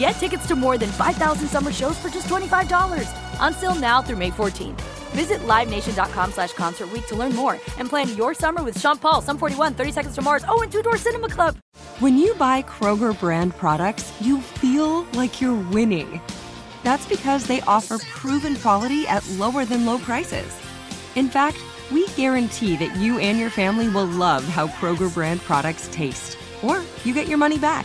Get tickets to more than 5,000 summer shows for just $25. Until now through May 14th. Visit LiveNation.com slash Concert to learn more and plan your summer with Sean Paul, Sum 41, 30 Seconds to Mars, oh, and Two Door Cinema Club. When you buy Kroger brand products, you feel like you're winning. That's because they offer proven quality at lower than low prices. In fact, we guarantee that you and your family will love how Kroger brand products taste, or you get your money back.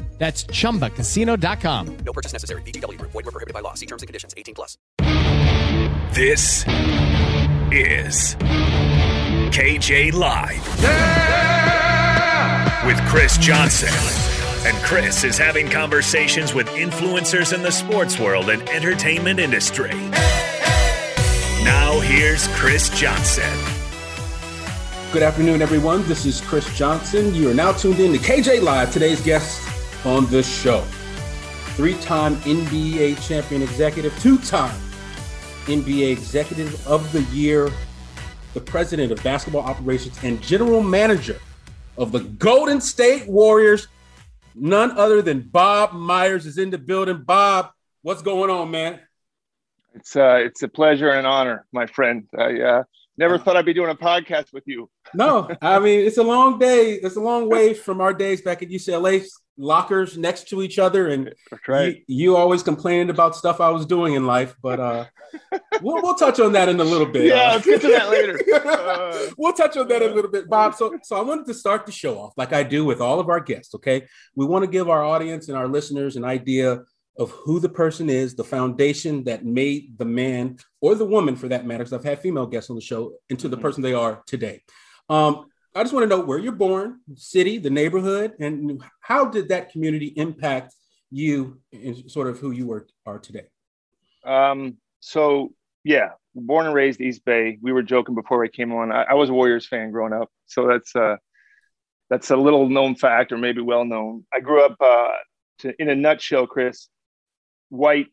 That's ChumbaCasino.com. No purchase necessary. VGW. Void were prohibited by law. See terms and conditions. 18 plus. This is KJ Live with Chris Johnson. And Chris is having conversations with influencers in the sports world and entertainment industry. Now here's Chris Johnson. Good afternoon, everyone. This is Chris Johnson. You are now tuned in to KJ Live. Today's guest on this show. Three time NBA champion executive, two time NBA executive of the year, the president of basketball operations, and general manager of the Golden State Warriors. None other than Bob Myers is in the building. Bob, what's going on, man? It's uh, it's a pleasure and an honor, my friend. I uh, never thought I'd be doing a podcast with you. no, I mean it's a long day. It's a long way from our days back at UCLA lockers next to each other and right. you, you, always complained about stuff I was doing in life, but uh, we'll, we'll touch on that in a little bit. Yeah, let's get to that later. Uh, we'll touch on that a little bit, Bob. So, so I wanted to start the show off like I do with all of our guests. Okay, we want to give our audience and our listeners an idea of who the person is, the foundation that made the man or the woman, for that matter. Because I've had female guests on the show, into the mm-hmm. person they are today. Um, I just want to know where you're born, city, the neighborhood, and how did that community impact you in sort of who you are, are today? Um, so yeah, born and raised East Bay. We were joking before I came on. I, I was a Warriors fan growing up, so that's uh, that's a little known fact, or maybe well known. I grew up uh, to, in a nutshell, Chris, white,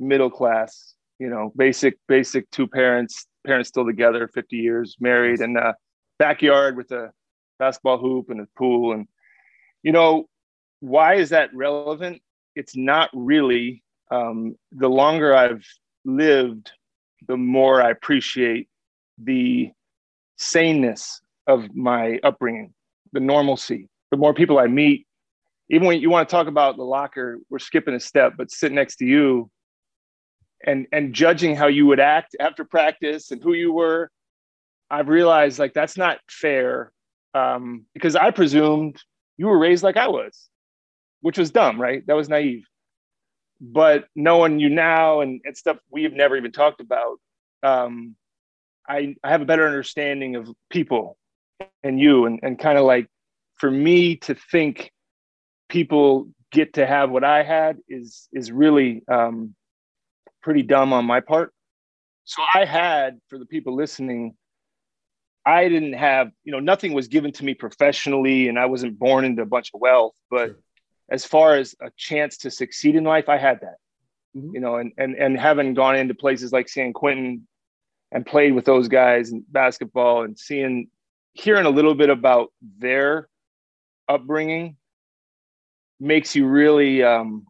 middle class. You know, basic, basic two parents, parents still together, fifty years, married, and uh, backyard with a basketball hoop and a pool. And, you know, why is that relevant? It's not really. Um, the longer I've lived, the more I appreciate the saneness of my upbringing, the normalcy. The more people I meet, even when you want to talk about the locker, we're skipping a step, but sit next to you and and judging how you would act after practice and who you were I've realized like that's not fair um, because I presumed you were raised like I was, which was dumb, right? That was naive. But knowing you now and, and stuff we've never even talked about, um, I, I have a better understanding of people and you and, and kind of like for me to think people get to have what I had is is really um, pretty dumb on my part. So I had for the people listening I didn't have, you know, nothing was given to me professionally and I wasn't born into a bunch of wealth. But sure. as far as a chance to succeed in life, I had that. Mm-hmm. You know, and and and having gone into places like San Quentin and played with those guys in basketball and seeing hearing a little bit about their upbringing makes you really um,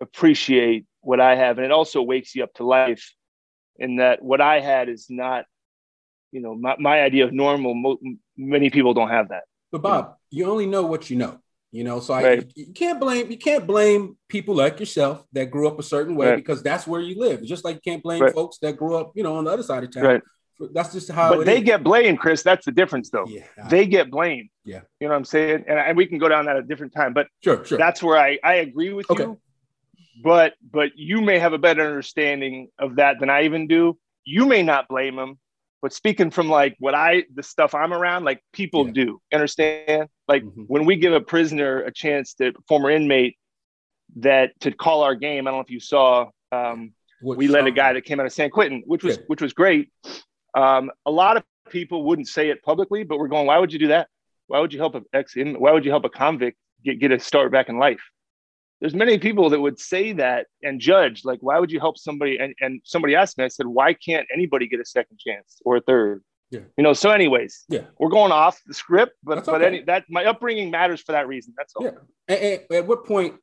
appreciate what I have. And it also wakes you up to life in that what I had is not, you know, my, my idea of normal. Mo- many people don't have that. But Bob, you, know? you only know what you know. You know, so I right. you can't blame you can't blame people like yourself that grew up a certain way right. because that's where you live. Just like you can't blame right. folks that grew up, you know, on the other side of town. That's just how. But they is. get blamed, Chris. That's the difference, though. Yeah, they get blamed. Yeah, you know what I'm saying, and, and we can go down that at a different time. But sure, sure. That's where I I agree with okay. you. But but you may have a better understanding of that than I even do. You may not blame them, but speaking from like what I the stuff I'm around, like people yeah. do understand. Like mm-hmm. when we give a prisoner a chance to former inmate that to call our game. I don't know if you saw. Um, we let a guy that came out of San Quentin, which was yeah. which was great. Um, a lot of people wouldn't say it publicly, but we're going, why would you do that? Why would you help a ex? In why would you help a convict get, get a start back in life? There's many people that would say that and judge, like, why would you help somebody? And, and somebody asked me, I said, why can't anybody get a second chance or a third? Yeah. You know, so anyways, yeah, we're going off the script, but but any that my upbringing matters for that reason. That's all. Yeah. And, and at what point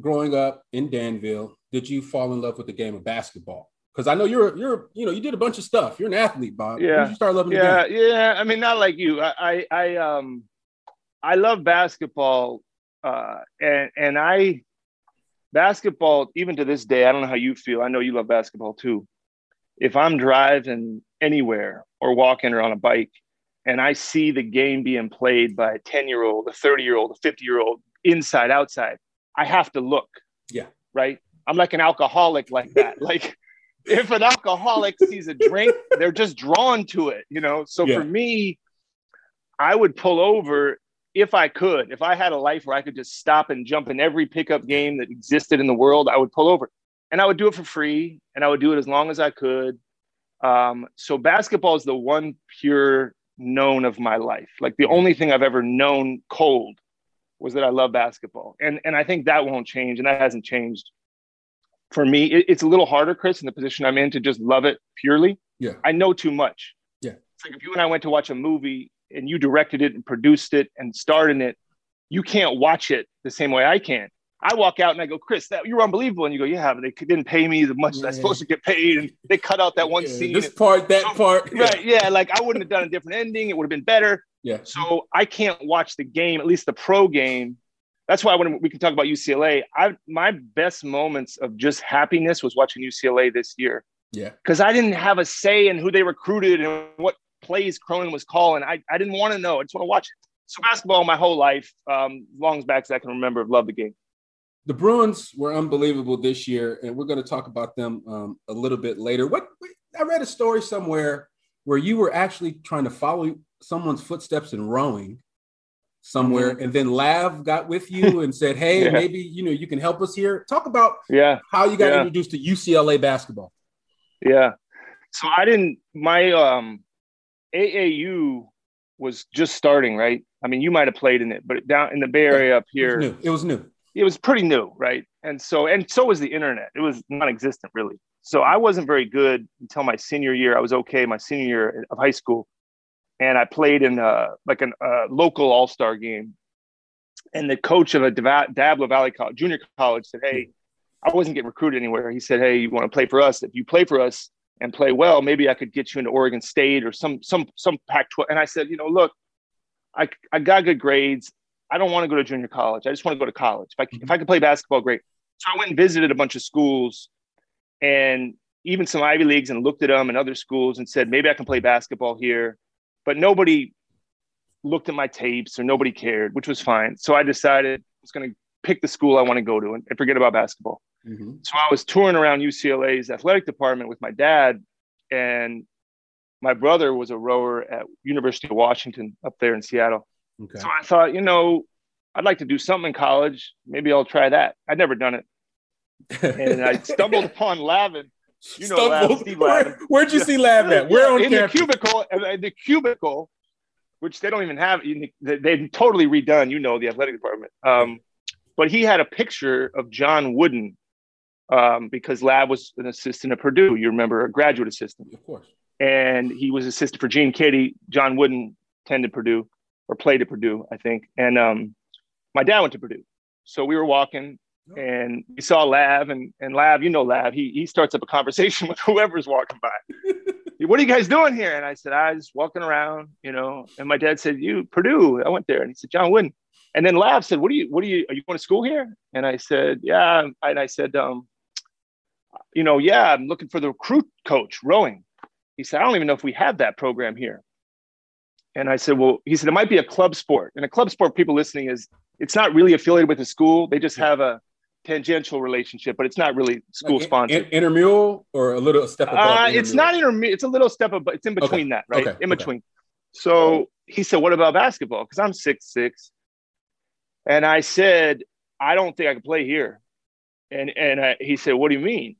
growing up in Danville did you fall in love with the game of basketball? Because I know you're you're you know you did a bunch of stuff. You're an athlete, Bob. Yeah. When you start loving yeah, Yeah, I mean, not like you. I I, I um I love basketball, uh, and and I basketball even to this day. I don't know how you feel. I know you love basketball too. If I'm driving anywhere or walking or on a bike, and I see the game being played by a ten year old, a thirty year old, a fifty year old, inside outside, I have to look. Yeah. Right. I'm like an alcoholic like that. like if an alcoholic sees a drink, they're just drawn to it, you know. So yeah. for me, I would pull over if I could. If I had a life where I could just stop and jump in every pickup game that existed in the world, I would pull over. And I would do it for free and I would do it as long as I could. Um, so basketball is the one pure known of my life. Like the only thing I've ever known cold was that I love basketball. And and I think that won't change and that hasn't changed for me, it, it's a little harder, Chris, in the position I'm in to just love it purely. Yeah. I know too much. Yeah. It's like if you and I went to watch a movie and you directed it and produced it and starred in it, you can't watch it the same way I can. I walk out and I go, Chris, that you were unbelievable. And you go, yeah, but they didn't pay me as much as I was supposed to get paid. And they cut out that one yeah, scene. This part, that part. Right. Yeah. Like I wouldn't have done a different ending. It would have been better. Yeah. So I can't watch the game, at least the pro game, that's why when we can talk about UCLA, I my best moments of just happiness was watching UCLA this year. Yeah. Because I didn't have a say in who they recruited and what plays Cronin was calling. I, I didn't want to know. I just want to watch it. So basketball my whole life, um, long as back as I can remember, I've loved the game. The Bruins were unbelievable this year, and we're going to talk about them um, a little bit later. What I read a story somewhere where you were actually trying to follow someone's footsteps in rowing somewhere mm-hmm. and then lav got with you and said hey yeah. maybe you know you can help us here talk about yeah how you got yeah. introduced to ucla basketball yeah so i didn't my um aau was just starting right i mean you might have played in it but down in the bay area up here it was new it was, new. It was pretty new right and so and so was the internet it was non-existent really so i wasn't very good until my senior year i was okay my senior year of high school and I played in a, like a uh, local All Star game. And the coach of a Diablo Valley College, junior college said, "Hey, I wasn't getting recruited anywhere." He said, "Hey, you want to play for us? If you play for us and play well, maybe I could get you into Oregon State or some some some Pac-12." And I said, "You know, look, I I got good grades. I don't want to go to junior college. I just want to go to college. If I if mm-hmm. I could play basketball, great." So I went and visited a bunch of schools, and even some Ivy leagues, and looked at them and other schools, and said, "Maybe I can play basketball here." but nobody looked at my tapes or nobody cared, which was fine. So I decided I was going to pick the school I want to go to and, forget about basketball. Mm-hmm. So I was touring around UCLA's athletic department with my dad, and my brother was a rower at University of Washington up there in Seattle. Okay. So I thought, you know, I'd like to do something in college. Maybe I'll try that. I'd never done it, and I stumbled upon Lavin You know, Lav, Steve Lav. Where, where'd you see Lavin at? Where on in campus? the cubicle? uh, The cubicle, which they don't even have. they- They've totally redone. You know, the athletic department. Um, but he had a picture of John Wooden um, because Lav was an assistant at Purdue. You remember, a graduate assistant. Of course. and he was assistant for Gene Keady. John Wooden attended Purdue or played at Purdue, I think. And um, my dad went to Purdue, so we were walking, and we saw Lav, and and Lav, you know Lav, he he starts up a conversation with whoever's walking by. what are you guys doing here? And I said, I was walking around, you know. And my dad said, You Purdue? I went there, and he said, John Wooden. And then Lav said, What are you? What are you? Are you going to school here? And I said, Yeah. And I said, um, you know, yeah, I'm looking for the recruit coach rowing. He said, I don't even know if we have that program here. And I said, well, he said, it might be a club sport. And a club sport, people listening, is it's not really affiliated with the school. They just have a tangential relationship, but it's not really school Like, sponsored. in- intramural or a little step above? Uh, it's not intermediate. It's a little step above. It's in between Okay. that, right? Okay. In Okay. between. So he said, "What about basketball?" Because I'm six six, and I said, "I don't think I can play here." And and I, he said, "What do you mean?"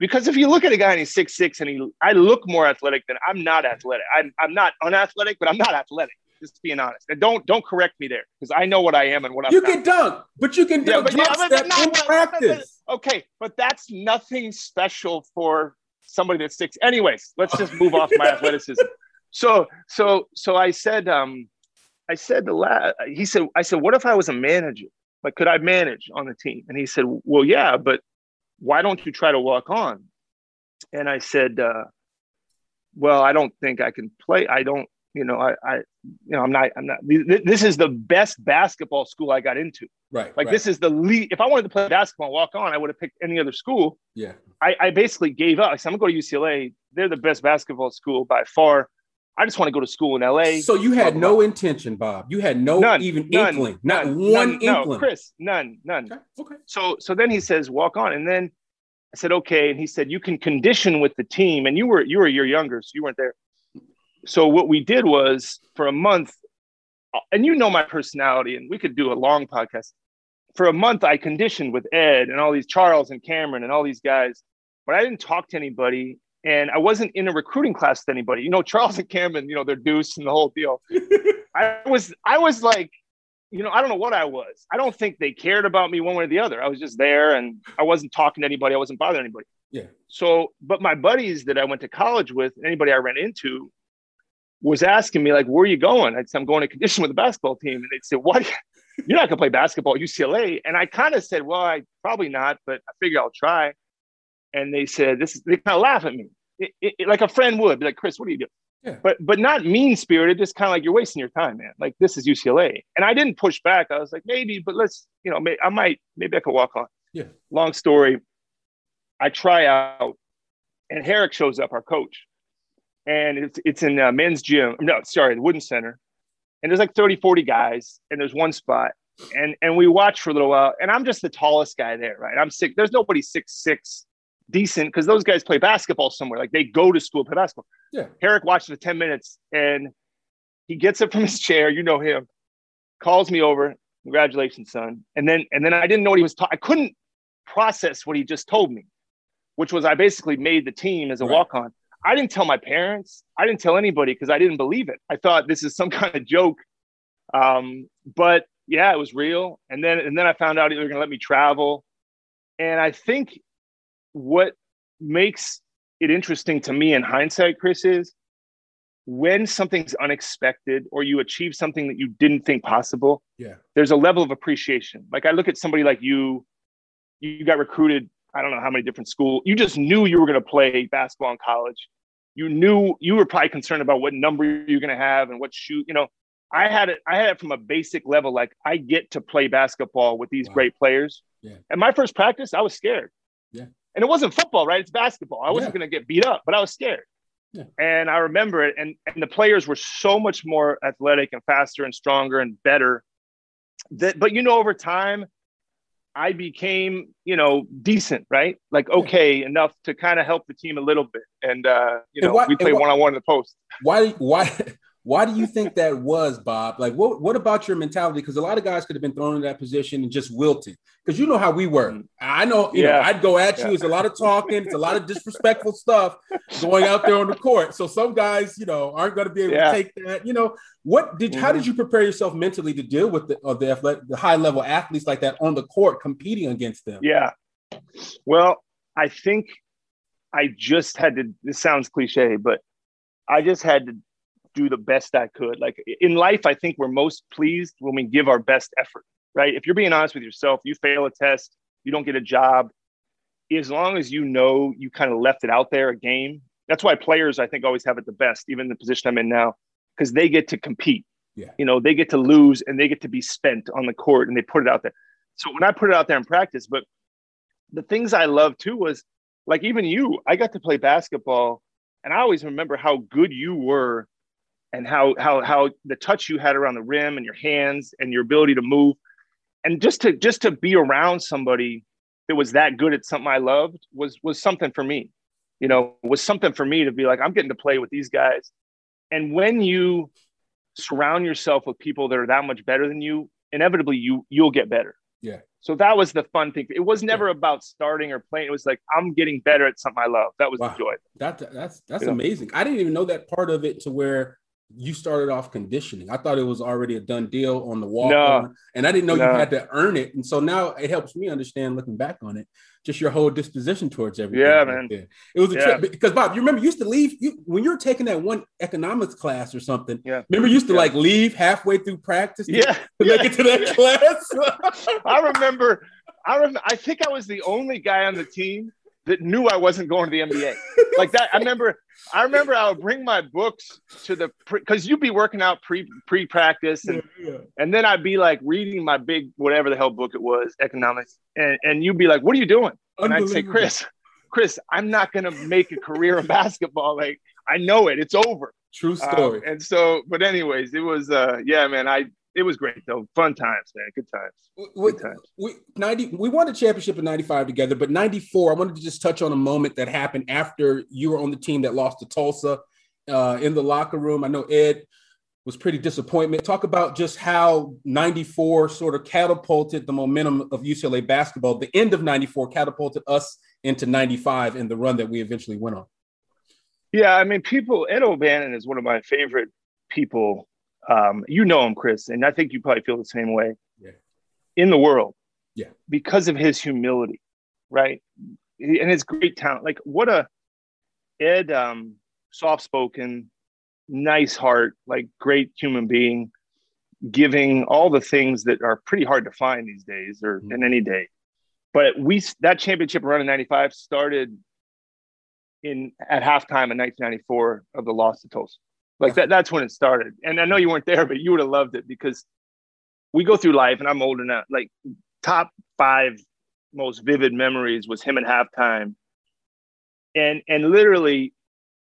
Because if you look at a guy and he's six six and he, I look more athletic than I'm not athletic. I'm I'm not unathletic, but I'm not athletic. Just being honest. And don't don't correct me there because I know what I am and what I'm. You not. can dunk, but you can Yeah, dunk but yeah, but- step but not- in practice. Okay, but that's nothing special for somebody that's six. Anyways, let's just move off my athleticism. So, so, so I said, um, I said the la- he said, I said, what if I was a manager? Like, could I manage on the team? And he said, well, yeah, but why don't you try to walk on? And I said, uh, well, I don't think I can play. I don't, you know, I, I, you know, I'm not, I'm not, this is the best basketball school I got into. Right. Like right. this is the lead. If I wanted to play basketball and walk on, I would have picked any other school. Yeah. I, I basically gave up. I said, I'm gonna go to UCLA. They're the best basketball school by far. I just want to go to school in LA. So you had no intention, Bob. You had no None, even none, inkling, not none, one none, no, inkling. Chris, none, none. Okay. Okay. So so then he says, walk on. And then I said, okay. And he said, you can condition with the team. And you were you were a year younger, so you weren't there. So what we did was for a month, uh, and you know my personality, and we could do a long podcast. For a month, I conditioned with Ed and all these Charles and Cameron and all these guys, but I didn't talk to anybody. And I wasn't in a recruiting class with anybody. You know, Charles and Cameron, you know, they're deuce and the whole deal. I was, I was like, you know, I don't know what I was. I don't think they cared about me one way or the other. I was just there and I wasn't talking to anybody. I wasn't bothering anybody. Yeah. So, but my buddies that I went to college with, anybody I ran into, was asking me like, "Where are you going?" I said, "I'm going to condition with the basketball team," and they'd say, "What? You're not going to play basketball at UCLA?" And I kind of said, "Well, I probably not, but I figure I'll try." And they said, "This." Is, they kind of laugh at me, it, it, like a friend would, be like, "Chris, what are you doing?" Yeah. But but not mean spirited, just kind of like you're wasting your time, man. Like this is UCLA, and I didn't push back. I was like, maybe, but let's, you know, may, I might, maybe I could walk on. Yeah. Long story. I try out, and Harrick shows up, our coach, and it's it's in uh, men's gym. No, sorry, the Wooden Center, and there's like 30, 40 guys, and there's one spot, and and we watch for a little while, and I'm just the tallest guy there, right? I'm sick. There's nobody six six decent because those guys play basketball somewhere. Like they go to school to play basketball. Yeah. Harrick watched the 10 minutes and he gets up from his chair, you know him, calls me over, congratulations, son. And then and then I didn't know what he was. I couldn't process what he just told me, which was I basically made the team as a Right. walk-on. I didn't tell my parents. I didn't tell anybody because I didn't believe it. I thought this is some kind of joke. Um, but yeah, it was real. And then and then I found out they were gonna let me travel. And I think what makes it interesting to me in hindsight, Chris, is when something's unexpected or you achieve something that you didn't think possible, Yeah. there's a level of appreciation. Like I look at somebody like you, you got recruited, I don't know how many different schools. You just knew you were going to play basketball in college. You knew you were probably concerned about what number you're going to have and what shoot, you know. I had it I had it from a basic level like I get to play basketball with these Wow. great players. Yeah. And my first practice, I was scared. Yeah. And it wasn't football, right? It's basketball. I wasn't Yeah. going to get beat up, but I was scared. Yeah. And I remember it. And, and the players were so much more athletic and faster and stronger and better. That, but you know, over time, I became, you know, decent, right? Like, okay, enough to kind of help the team a little bit. And, uh, you know, why- we play one on one in the post. Why? Why? Why do you think that was, Bob? Like, what, what about your mentality? Because a lot of guys could have been thrown in that position and just wilted. Because you know how we were. Mm. I know, you yeah. know, I'd go at you. Yeah. It's a lot of talking. It's a lot of disrespectful stuff going out there on the court. So some guys, you know, aren't going to be able yeah. to take that. You know, what did? Mm-hmm. How did mm-hmm. you prepare yourself mentally to deal with the of the athletic, the high level athletes like that on the court, competing against them? Yeah. Well, I think I just had to. This sounds cliche, but I just had to do the best I could. Like in life, I think we're most pleased when we give our best effort, right? If you're being honest with yourself, you fail a test, you don't get a job. As long as you know you kind of left it out there a game, that's why players I think always have it the best, even the position I'm in now, because they get to compete. Yeah. You know, they get to lose and they get to be spent on the court and they put it out there. So when I put it out there in practice, but the things I love too was like even you, I got to play basketball and I always remember how good you were and how how how the touch you had around the rim and your hands and your ability to move and just to just to be around somebody that was that good at something I loved was was something for me. You know, was something for me to be like I'm getting to play with these guys. And when you surround yourself with people that are that much better than you, inevitably you you'll get better. Yeah. So that was the fun thing. It was never yeah. about starting or playing. It was like I'm getting better at something I love. That was wow. the joy. That that's that's you amazing. Know? I didn't even know that part of it to where you started off conditioning. I thought it was already a done deal on the wall, no. and I didn't know no. you had to earn it. And so now it helps me understand, looking back on it, just your whole disposition towards everything. Yeah, man. It was a yeah. trip because Bob, you remember you used to leave you when you were taking that one economics class or something. Yeah. Remember you used to yeah. like leave halfway through practice. To, yeah. To yeah. make it to that class. I remember. I remember. I think I was the only guy on the team that knew I wasn't going to the NBA. like that. I remember, I remember I would bring my books to the, cause you'd be working out pre pre practice and, yeah, yeah. and then I'd be like reading my big, whatever the hell book it was, economics. And, and you'd be like, what are you doing? And I'd say, Chris, Chris, I'm not to make a career in basketball. Like I know it, it's over. True story. Um, and so, but anyways, it was, uh, yeah, man, I, it was great though. Fun times, man. Good times. We, Good times. We ninety. We won a championship in '95 together, but '94. I wanted to just touch on a moment that happened after you were on the team that lost to Tulsa uh, in the locker room. I know Ed was pretty disappointment. Talk about just how 94 sort of catapulted the momentum of UCLA basketball. The end of 94 catapulted us into 95 and the run that we eventually went on. Yeah, I mean, people, Ed O'Bannon is one of my favorite people um, you know him, Chris, and I think you probably feel the same way. Yeah. In the world. Yeah. Because of his humility, right? And his great talent. Like what a Ed, um, soft spoken, nice heart, like great human being, giving all the things that are pretty hard to find these days or mm-hmm. in any day. But we that championship run in '95 started in at halftime in 1994 of the loss to Tulsa. Like that, that's when it started. And I know you weren't there, but you would have loved it because we go through life and I'm old enough. Like top five most vivid memories was him at halftime. And and literally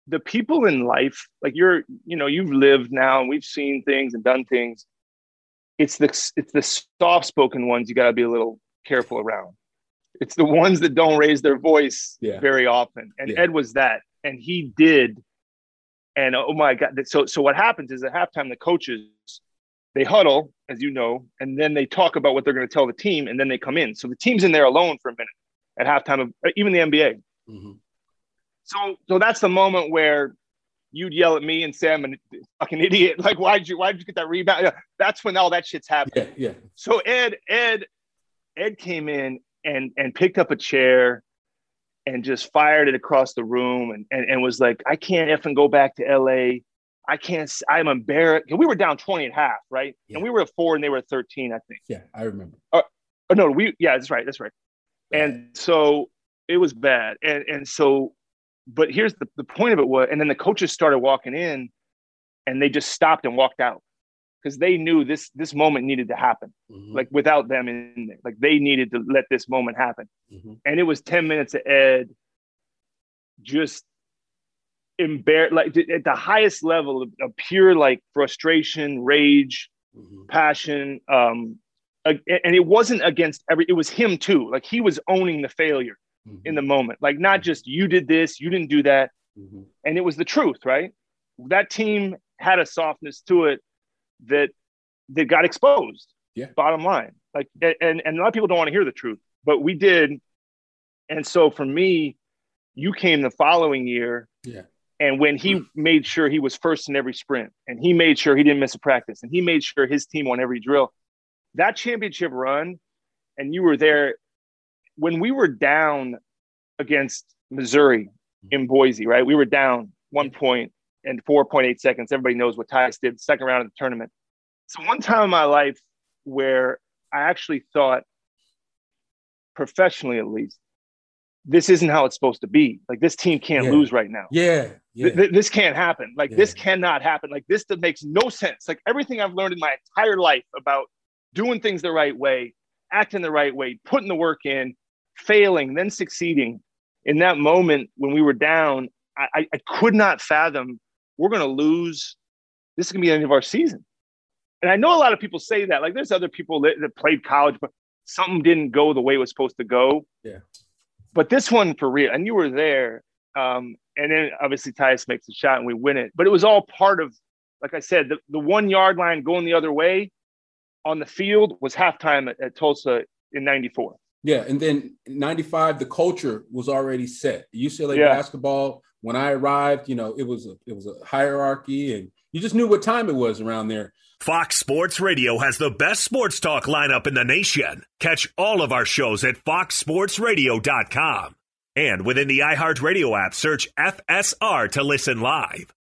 the people in life, like you're, you know, you've lived now and we've seen things and done things. It's the it's the soft spoken ones you gotta be a little careful around. It's the ones that don't raise their voice yeah. very often. And yeah. Ed was that. And he did and oh my God. So, so what happens is at halftime, the coaches, they huddle, as you know, and then they talk about what they're going to tell the team, and then they come in. So the team's in there alone for a minute at halftime of uh, even the NBA. Mm-hmm. So, so that's the moment where you'd yell at me and say I'm a fucking idiot. Like, why'd you, why'd you get that rebound? That's when all that shit's happening. Yeah, yeah. So Ed, Ed, Ed came in and and picked up a chair and just fired it across the room and, and, and was like, I can't effing go back to LA. I can't, I'm embarrassed. We were down 20 and a half, right? Yeah. And we were at four and they were at 13, I think. Yeah, I remember. Uh, oh, no, we, yeah, that's right. That's right. And so it was bad. And, and so, but here's the, the point of it was, and then the coaches started walking in and they just stopped and walked out because they knew this this moment needed to happen mm-hmm. like without them in there like they needed to let this moment happen mm-hmm. and it was 10 minutes of ed just embarrassed like at the highest level of, of pure like frustration rage mm-hmm. passion um and it wasn't against every it was him too like he was owning the failure in mm-hmm. the moment like not just you did this you didn't do that mm-hmm. and it was the truth right that team had a softness to it that that got exposed. Yeah. Bottom line, like, and and a lot of people don't want to hear the truth, but we did. And so for me, you came the following year. Yeah. And when he hmm. made sure he was first in every sprint, and he made sure he didn't miss a practice, and he made sure his team won every drill, that championship run, and you were there when we were down against Missouri hmm. in Boise, right? We were down one point and 4.8 seconds. Everybody knows what Tyus did second round of the tournament. So one time in my life where I actually thought, professionally at least, this isn't how it's supposed to be. Like this team can't Yeah. lose right now. Yeah. Yeah. Th- th- this can't happen. Like this cannot happen. Like this that makes no sense. Like everything I've learned in my entire life about doing things the right way, acting the right way, putting the work in, failing, then succeeding. In that moment when we were down, I, I could not fathom we're going to lose. This is going to be the end of our season. And I know a lot of people say that. Like there's other people that, that played college, but something didn't go the way it was supposed to go. Yeah. But this one for real, and you were there. Um, and then obviously Tyus makes a shot and we win it. But it was all part of, like I said, the, the one yard line going the other way on the field was halftime at, at Tulsa in 94. Yeah, and then 95 the culture was already set. UCLA Yeah. basketball when I arrived, you know, it was a it was a hierarchy and you just knew what time it was around there. Fox Sports Radio has the best sports talk lineup in the nation. Catch all of our shows at foxsportsradio.com. And within the iHeartRadio app, search FSR to listen live.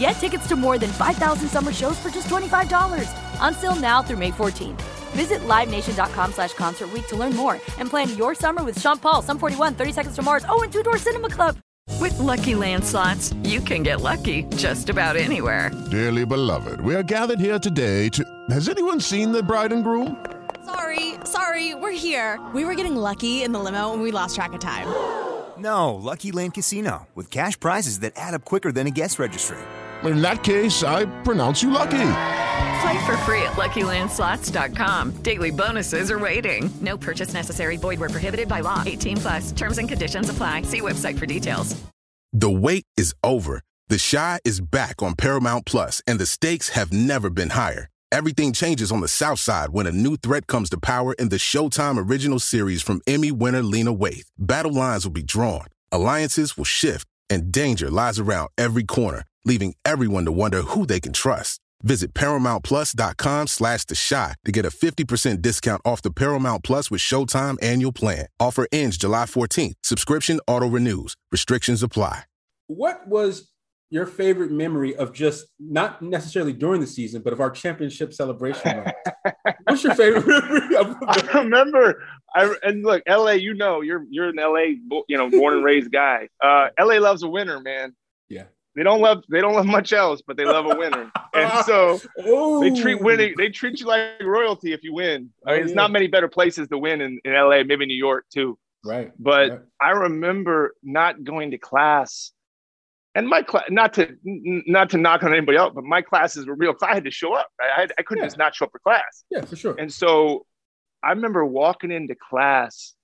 Get tickets to more than 5,000 summer shows for just $25. Until now through May 14th. Visit LiveNation.com slash Concert Week to learn more and plan your summer with Sean Paul, Sum 41, 30 Seconds to Mars, oh, and Two Door Cinema Club. With Lucky Land slots, you can get lucky just about anywhere. Dearly beloved, we are gathered here today to. Has anyone seen the bride and groom? Sorry, sorry, we're here. We were getting lucky in the limo and we lost track of time. No, Lucky Land Casino, with cash prizes that add up quicker than a guest registry. In that case, I pronounce you lucky. Play for free at LuckyLandSlots.com. Daily bonuses are waiting. No purchase necessary. Void where prohibited by law. 18 plus. Terms and conditions apply. See website for details. The wait is over. The Chi is back on Paramount Plus, and the stakes have never been higher. Everything changes on the South Side when a new threat comes to power in the Showtime original series from Emmy winner Lena Waithe. Battle lines will be drawn, alliances will shift, and danger lies around every corner, leaving everyone to wonder who they can trust. Visit ParamountPlus.com slash The Chi to get a 50% discount off the Paramount Plus with Showtime annual plan. Offer ends July 14th. Subscription auto-renews. Restrictions apply. What was your favorite memory of just not necessarily during the season, but of our championship celebration? What's your favorite memory of I remember, I and look, LA. You know, you're you're an LA, you know, born and raised guy. Uh, LA loves a winner, man. Yeah. They don't love they don't love much else, but they love a winner, and so they treat winning. They treat you like royalty if you win. I mean, Oh, it's yeah. not many better places to win in, in LA, maybe New York too. Right. But right. I remember not going to class, and my class not to n- not to knock on anybody else, but my classes were real. I had to show up. I I couldn't Yeah. just not show up for class. Yeah, for sure. And so I remember walking into class.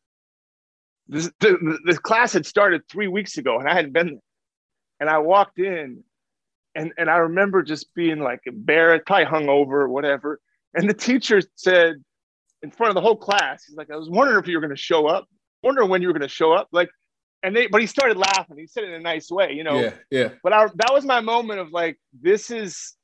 This, the, the class had started three weeks ago, and I hadn't been there. And I walked in and, and I remember just being like embarrassed, probably hungover or whatever. And the teacher said in front of the whole class, he's like, I was wondering if you were going to show up, wondering when you were going to show up. Like, and they, but he started laughing. He said it in a nice way, you know? Yeah. Yeah. But I, that was my moment of like, this is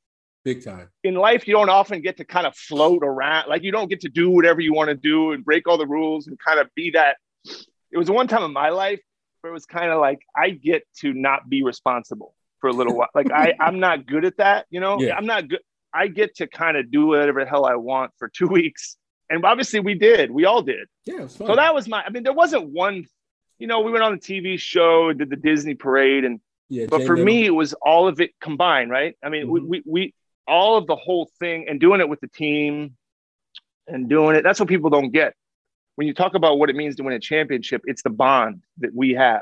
big time in life. You don't often get to kind of float around. Like you don't get to do whatever you want to do and break all the rules and kind of be that. It was one time in my life where it was kind of like, I get to not be responsible for a little while. Like I, I'm not good at that. You know, Yeah. I'm not good. I get to kind of do whatever the hell I want for two weeks. And obviously we did, we all did. Yeah, it was fun. So that was my, I mean, there wasn't one, you know, we went on the TV show, did the Disney parade and, yeah, but Jay for Little. me, it was all of it combined, right? I mean, we, mm-hmm. we, we, all of the whole thing and doing it with the team and doing it. That's what people don't get. When you talk about what it means to win a championship, it's the bond that we have.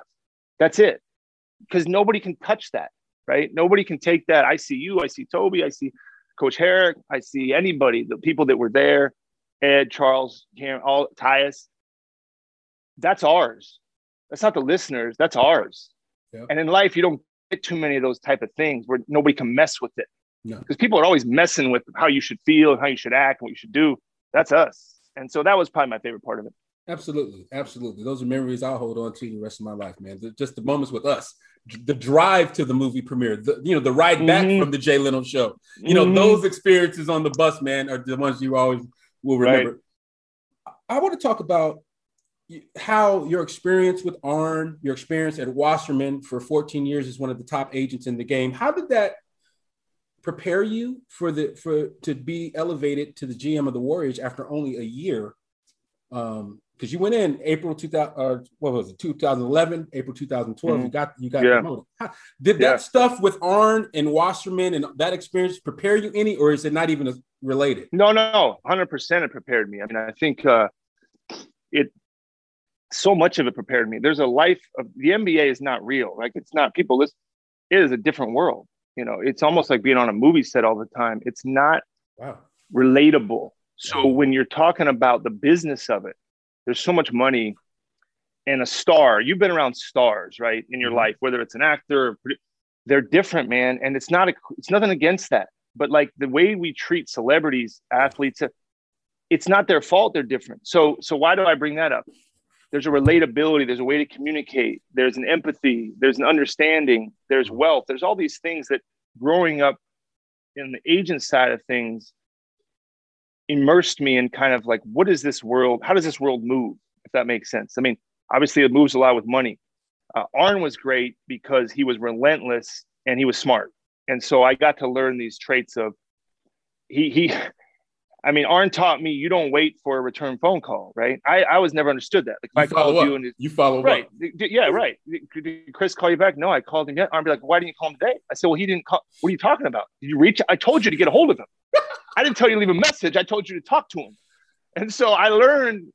That's it. Because nobody can touch that, right? Nobody can take that. I see you, I see Toby, I see Coach Harrick, I see anybody, the people that were there, Ed, Charles, Karen, all Tyus. That's ours. That's not the listeners. That's ours. Yep. And in life, you don't get too many of those type of things where nobody can mess with it. No. Because people are always messing with how you should feel and how you should act and what you should do. That's us. And so that was probably my favorite part of it. Absolutely, absolutely. Those are memories I'll hold on to the rest of my life, man. Just the moments with us, the drive to the movie premiere, the, you know, the ride back Mhm. from the Jay Leno show. You know, Mhm. those experiences on the bus, man, are the ones you always will remember. I want to talk about how your experience with Arn, your experience at Wasserman for 14 years as one of the top agents in the game. How did that prepare you for the for to be elevated to the GM of the Warriors after only a year? Um, because you went in April 2000, uh, what was it, 2011, April 2012. You Mhm. got you got Yeah. promoted. Did Yeah. that stuff with Arn and Wasserman and that experience prepare you any, or is it not even related? No, no, hundred percent. It prepared me. I mean, I think uh, it. So much of it prepared me. There's a life of the NBA is not real. Like it's not people. Listen, it is a different world. You know, it's almost like being on a movie set all the time. It's not Wow. relatable. So when you're talking about the business of it, there's so much money and a star. You've been around stars, right, in your Mhm. life, whether it's an actor, they're different, man. And it's not a, it's nothing against that, but like the way we treat celebrities, athletes, it's not their fault. They're different. So, so why do I bring that up? There's a relatability. There's a way to communicate. There's an empathy. There's an understanding. There's wealth. There's all these things that growing up in the agent side of things immersed me in kind of like what is this world how does this world move if that makes sense i mean obviously it moves a lot with money uh, arn was great because he was relentless and he was smart and so i got to learn these traits of he he i mean arn taught me you don't wait for a return phone call right i i was never understood that like if You i called up. you and You follow right up. Yeah right did, did chris call you back no i called him yet arn be like why didn't you call him today i said well he didn't call what are you talking about did you reach i told you to get a hold of him I didn't tell you to leave a message. I told you to talk to him. And so I learned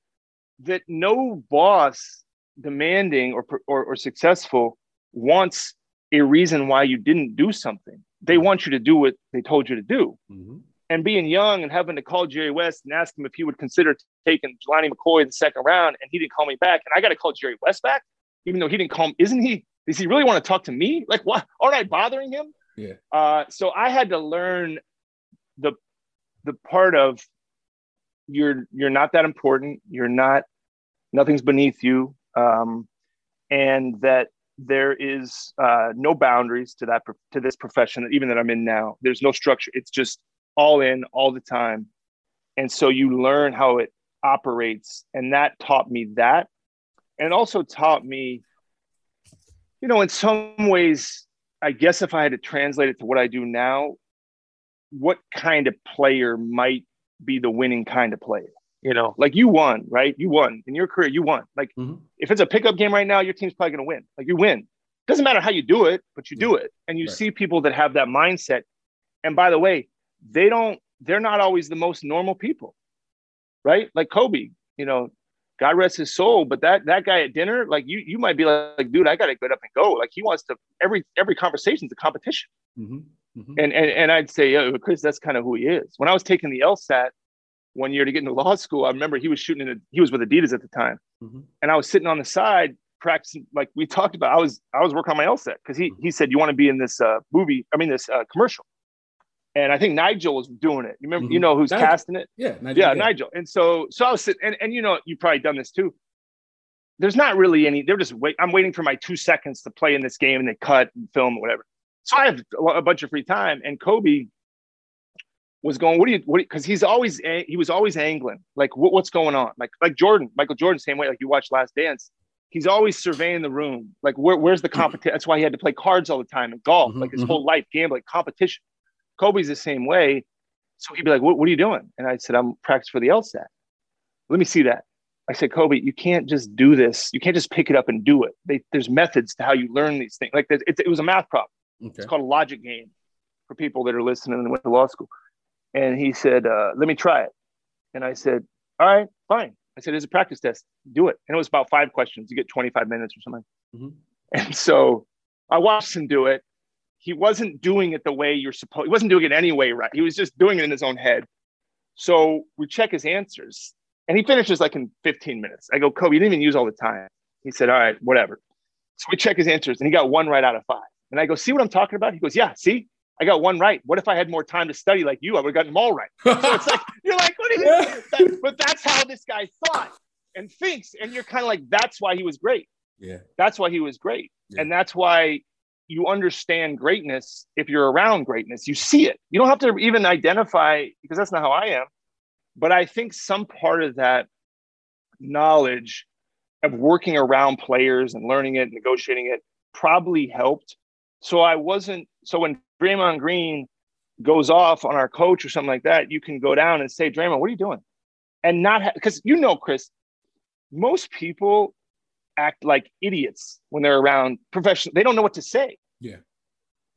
that no boss demanding or, or, or successful wants a reason why you didn't do something. They want you to do what they told you to do. Mm-hmm. And being young and having to call Jerry West and ask him if he would consider taking Jelani McCoy in the second round, and he didn't call me back. And I got to call Jerry West back, even though he didn't call him. Isn't he? Does he really want to talk to me? Like, what? Aren't I bothering him? Yeah. Uh, so I had to learn the the part of you're you're not that important. You're not nothing's beneath you, um, and that there is uh, no boundaries to that to this profession, even that I'm in now. There's no structure. It's just all in all the time, and so you learn how it operates, and that taught me that, and also taught me, you know, in some ways, I guess if I had to translate it to what I do now, what kind of player might be the winning kind of player? You know, like you won, right? You won in your career. You won. Like mm-hmm. if it's a pickup game right now, your team's probably going to win. Like you win. Doesn't matter how you do it, but you do mm-hmm. it. And you Right. see people that have that mindset. And by the way, they don't. They're not always the most normal people, right? Like Kobe. You know, God rest his soul. But that that guy at dinner, like you, you might be like, like dude, I got to get up and go. Like he wants to. Every every conversation's a competition. Mm-hmm. And, and and I'd say, yeah, Chris, that's kind of who he is. When I was taking the LSAT one year to get into law school, I remember he was shooting in a, he was with Adidas at the time. Mhm. And I was sitting on the side practicing like we talked about. I was I was working on my LSAT because he he said you want to be in this uh, movie. I mean this uh, commercial, and I think Nigel was doing it. You remember? Mhm. You know who's Nigel. casting it? Yeah, Nigel, yeah, yeah. Nigel. And so so I was sitting, and and you know you've probably done this too. There's not really any. They're just wait. I'm waiting for my two seconds to play in this game, and they cut and film or whatever. So I have a bunch of free time, and Kobe was going, "What do you? What?" Because he's always he was always angling, like what, what's going on, like like Jordan, Michael Jordan, same way. Like you watch Last Dance, he's always surveying the room, like where, where's the competition? That's why he had to play cards all the time and golf, like his mhm. whole life, gambling, competition. Kobe's the same way. So he'd be like, what, what are you doing? And I said, I'm practicing for the LSAT. Let me see that. I said, Kobe, you can't just do this. You can't just pick it up and do it. They, there's methods to how you learn these things. Like it, it was a math problem. Okay. It's called a logic game for people that are listening and went to law school. And he said, uh, let me try it. And I said, all right, fine. I said, it's a practice test. Do it. And it was about five questions. You get 25 minutes or something. Mhm. And so I watched him do it. He wasn't doing it the way you're supposed. He wasn't doing it anyway, right? He was just doing it in his own head. So we check his answers, and he finishes like in 15 minutes. I go, Kobe, you didn't even use all the time. He said, all right, whatever. So we check his answers, and he got one right out of five. And I go, see what I'm talking about? He goes, yeah, see, I got one right. What if I had more time to study like you? I would have gotten them all right. So it's like you're like, what are you? That- but that's how this guy thought and thinks, and you're kind of like, that's why he was great. Yeah. That's why he was great. And that's why you understand greatness if you're around greatness. You see it. You don't have to even identify because that's not how I am. But I think some part of that knowledge of working around players and learning it, negotiating it probably helped. So I wasn't so when Draymond Green goes off on our coach or something like that, you can go down and say, Draymond, what are you doing? And not because you know, Chris, most people act like idiots when they're around professional. They don't know what to say. Yeah.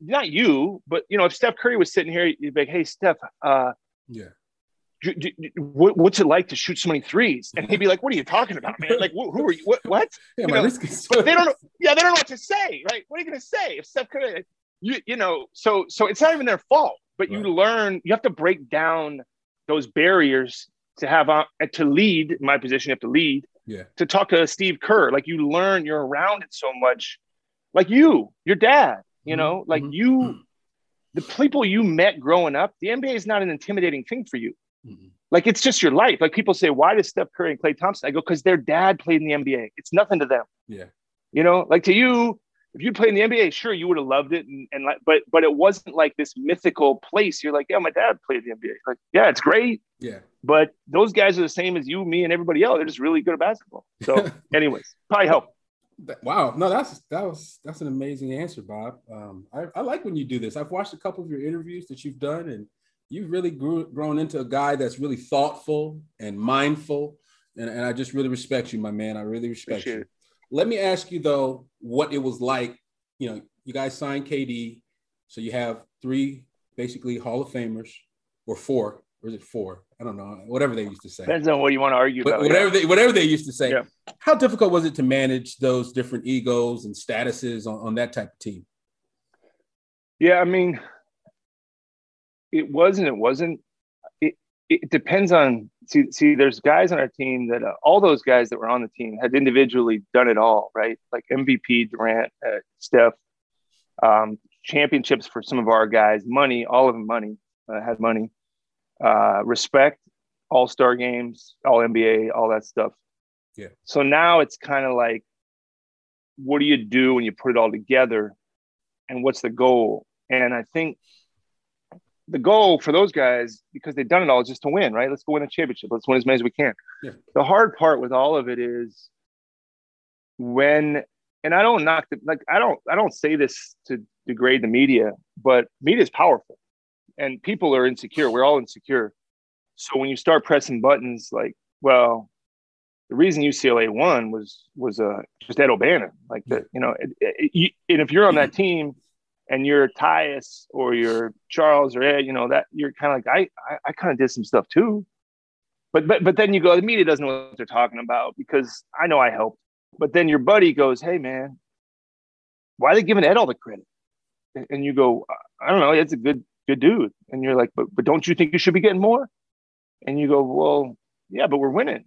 Not you, but you know, if Steph Curry was sitting here, you'd be like, "Hey, Steph, uh, Yeah. what, what's it like to shoot so many threes? And he'd be like, "What are you talking about, man? Like, wh- who are you? What? What? Yeah, You know, but they don't know. Yeah, they don't know what to say, right? What are you going to say if Steph Curry? You, you know, so so it's not even their fault, but you learn. You have to break down those barriers to have uh, to lead. In my position, you have to lead Yeah. to talk to Steve Kerr. Like you learn, you're around it so much. Like you, your dad, you mm-hmm. know, like mm-hmm. you, mm-hmm. the people you met growing up, the NBA is not an intimidating thing for you. Like it's just your life. Like people say, why does Steph Curry and Klay Thompson? I go, because their dad played in the NBA. It's nothing to them. Yeah. You know, like to you, if you played in the NBA, sure, you would have loved it. And, and like, but, but it wasn't like this mythical place. You're like, yeah, my dad played the NBA. Like, yeah, it's great. Yeah. But those guys are the same as you, me, and everybody else. They're just really good at basketball. So, anyways, probably help. Wow, no, that's that was that's an amazing answer, Bob. Um, I, I like when you do this. I've watched a couple of your interviews that you've done, and you've really grew, grown into a guy that's really thoughtful and mindful, and, and I just really respect you, my man. I really respect Appreciate you. it. Let me ask you though, what it was like. You know, you guys signed KD, so you have three basically Hall of Famers, or four, or is it four? I don't know, whatever they used to say. Depends on what you want to argue Wh- about. whatever yeah. they whatever they used to say. Yeah. How difficult was it to manage those different egos and statuses on, on that type of team? Yeah, I mean, it wasn't. It wasn't. It depends on. See, see, there's guys on our team that uh, all those guys that were on the team had individually done it all, right? Like MVP, Durant, uh, Steph, um, championships for some of our guys, money, all of them money, uh, had money, uh, respect, All Star games, All NBA, all that stuff. Yeah. So now it's kind of like, what do you do when you put it all together, and what's the goal? And I think the goal for those guys, because they've done it all, is just to win, right? Let's go win a championship. Let's win as many as we can. Yeah. The hard part with all of it is when, and I don't knock the, like, I don't, I don't say this to degrade the media, but media is powerful and people are insecure. We're all insecure. So when you start pressing buttons like, well, the reason UCLA won was was uh, just Ed O'Bannon. Like the, you know, it, it, you, and if you're on that team and you're Tyus or you're Charles or Ed, you know that you're kind of like I I, I kind of did some stuff too. But but but then you go, the media doesn't know what they're talking about because I know I helped. But then your buddy goes, hey man, why are they giving Ed all the credit? And, you go, I don't know, Ed's a good good dude. And you're like, but but don't you think you should be getting more? And you go, well, yeah, but we're winning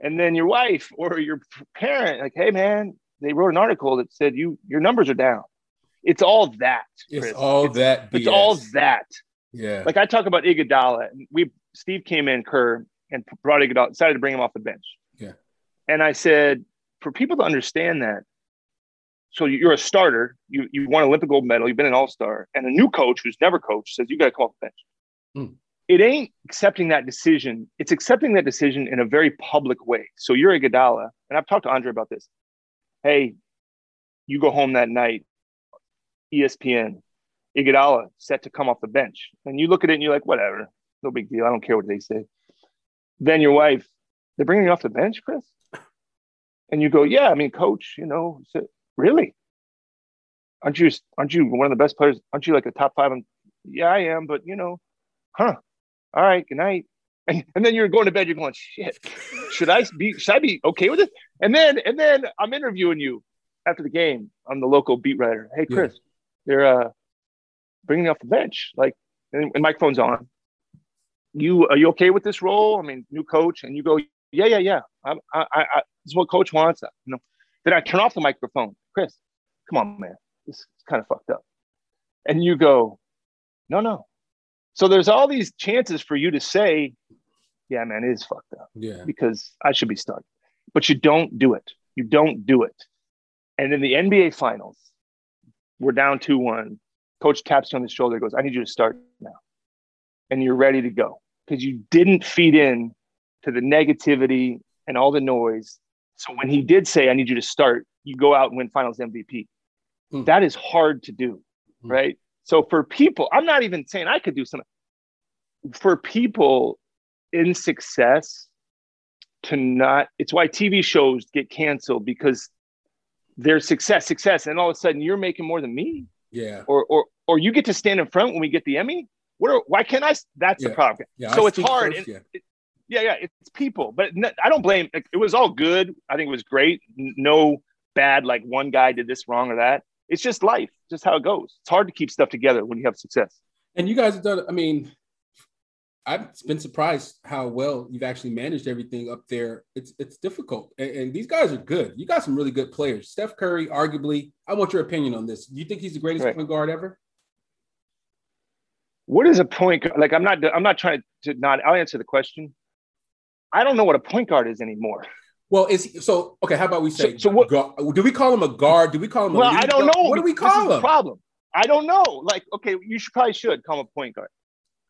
and then your wife or your parent like hey man they wrote an article that said you your numbers are down. It's all that. It's all it's, that. It's all that. Yeah. Like I talk about Iguodala, and we Steve came in Kerr and brought Iguodala, decided to bring him off the bench. Yeah. And I said, for people to understand that, so you're a starter, you you won an Olympic gold medal, you've been an All Star, and a new coach who's never coached says you got to come off the bench. Hmm. It ain't accepting that decision. It's accepting that decision in a very public way. So you're Iguodala, and I've talked to Andre about this. Hey, you go home that night. ESPN, Iguodala set to come off the bench, and you look at it and you're like, whatever, no big deal. I don't care what they say. Then your wife, they're bringing you off the bench, Chris, and you go, yeah. I mean, coach, you know, so, really? Aren't you aren't you one of the best players? Aren't you like a top five? Yeah, I am, but you know, huh? All right, good night. And, and then you're going to bed. You're going, shit. Should I be? Should I be okay with it? And then and then I'm interviewing you after the game. I'm the local beat writer. Hey, Chris, they're uh, bringing off the bench. Like, and, and microphone's on. You are you okay with this role? I mean, new coach, and you go, yeah, yeah, yeah. I, I, I, this is what coach wants. You know. Then I turn off the microphone. Chris, come on, man. This is kind of fucked up. And you go, no, no. So there's all these chances for you to say, yeah, man, it is fucked up Yeah. because I should be stuck, But you don't do it. You don't do it. And in the NBA finals, we're down 2 1. Coach taps you on the shoulder, goes, I need you to start now. And you're ready to go because you didn't feed in to the negativity and all the noise. So when he did say, I need you to start, you go out and win finals MVP. Hmm. That is hard to do, hmm. right? So for people, I'm not even saying I could do something. For people in success to not, it's why TV shows get canceled because there's success, success, and all of a sudden you're making more than me, Yeah. or or or you get to stand in front when we get the Emmy. What? Are, why can't I? That's Yeah. the problem. Yeah, so I it's hard. first, yeah. it- yeah, yeah, it's people, but I don't blame. like, It was all good. I think it was great. No bad. Like one guy did this wrong or that. It's just life. Just how it goes. It's hard to keep stuff together when you have success. And you guys have done, I mean, I've been surprised how well you've actually managed everything up there. It's it's difficult. And, and these guys are good. You got some really good players. Steph Curry, arguably, I want your opinion on this. Do you think he's the greatest Right. point guard ever? What is a point guard? Like I'm not. I'm not trying to not. I'll answer the question. I don't know what a point guard is anymore. Well, is he, so okay. How about we say? So- so what- gu- do we call him a guard? Do we call him? A Well, I don't guard? know. What do we call him? Problem. I don't know. Like, okay, you should probably should call him a point guard.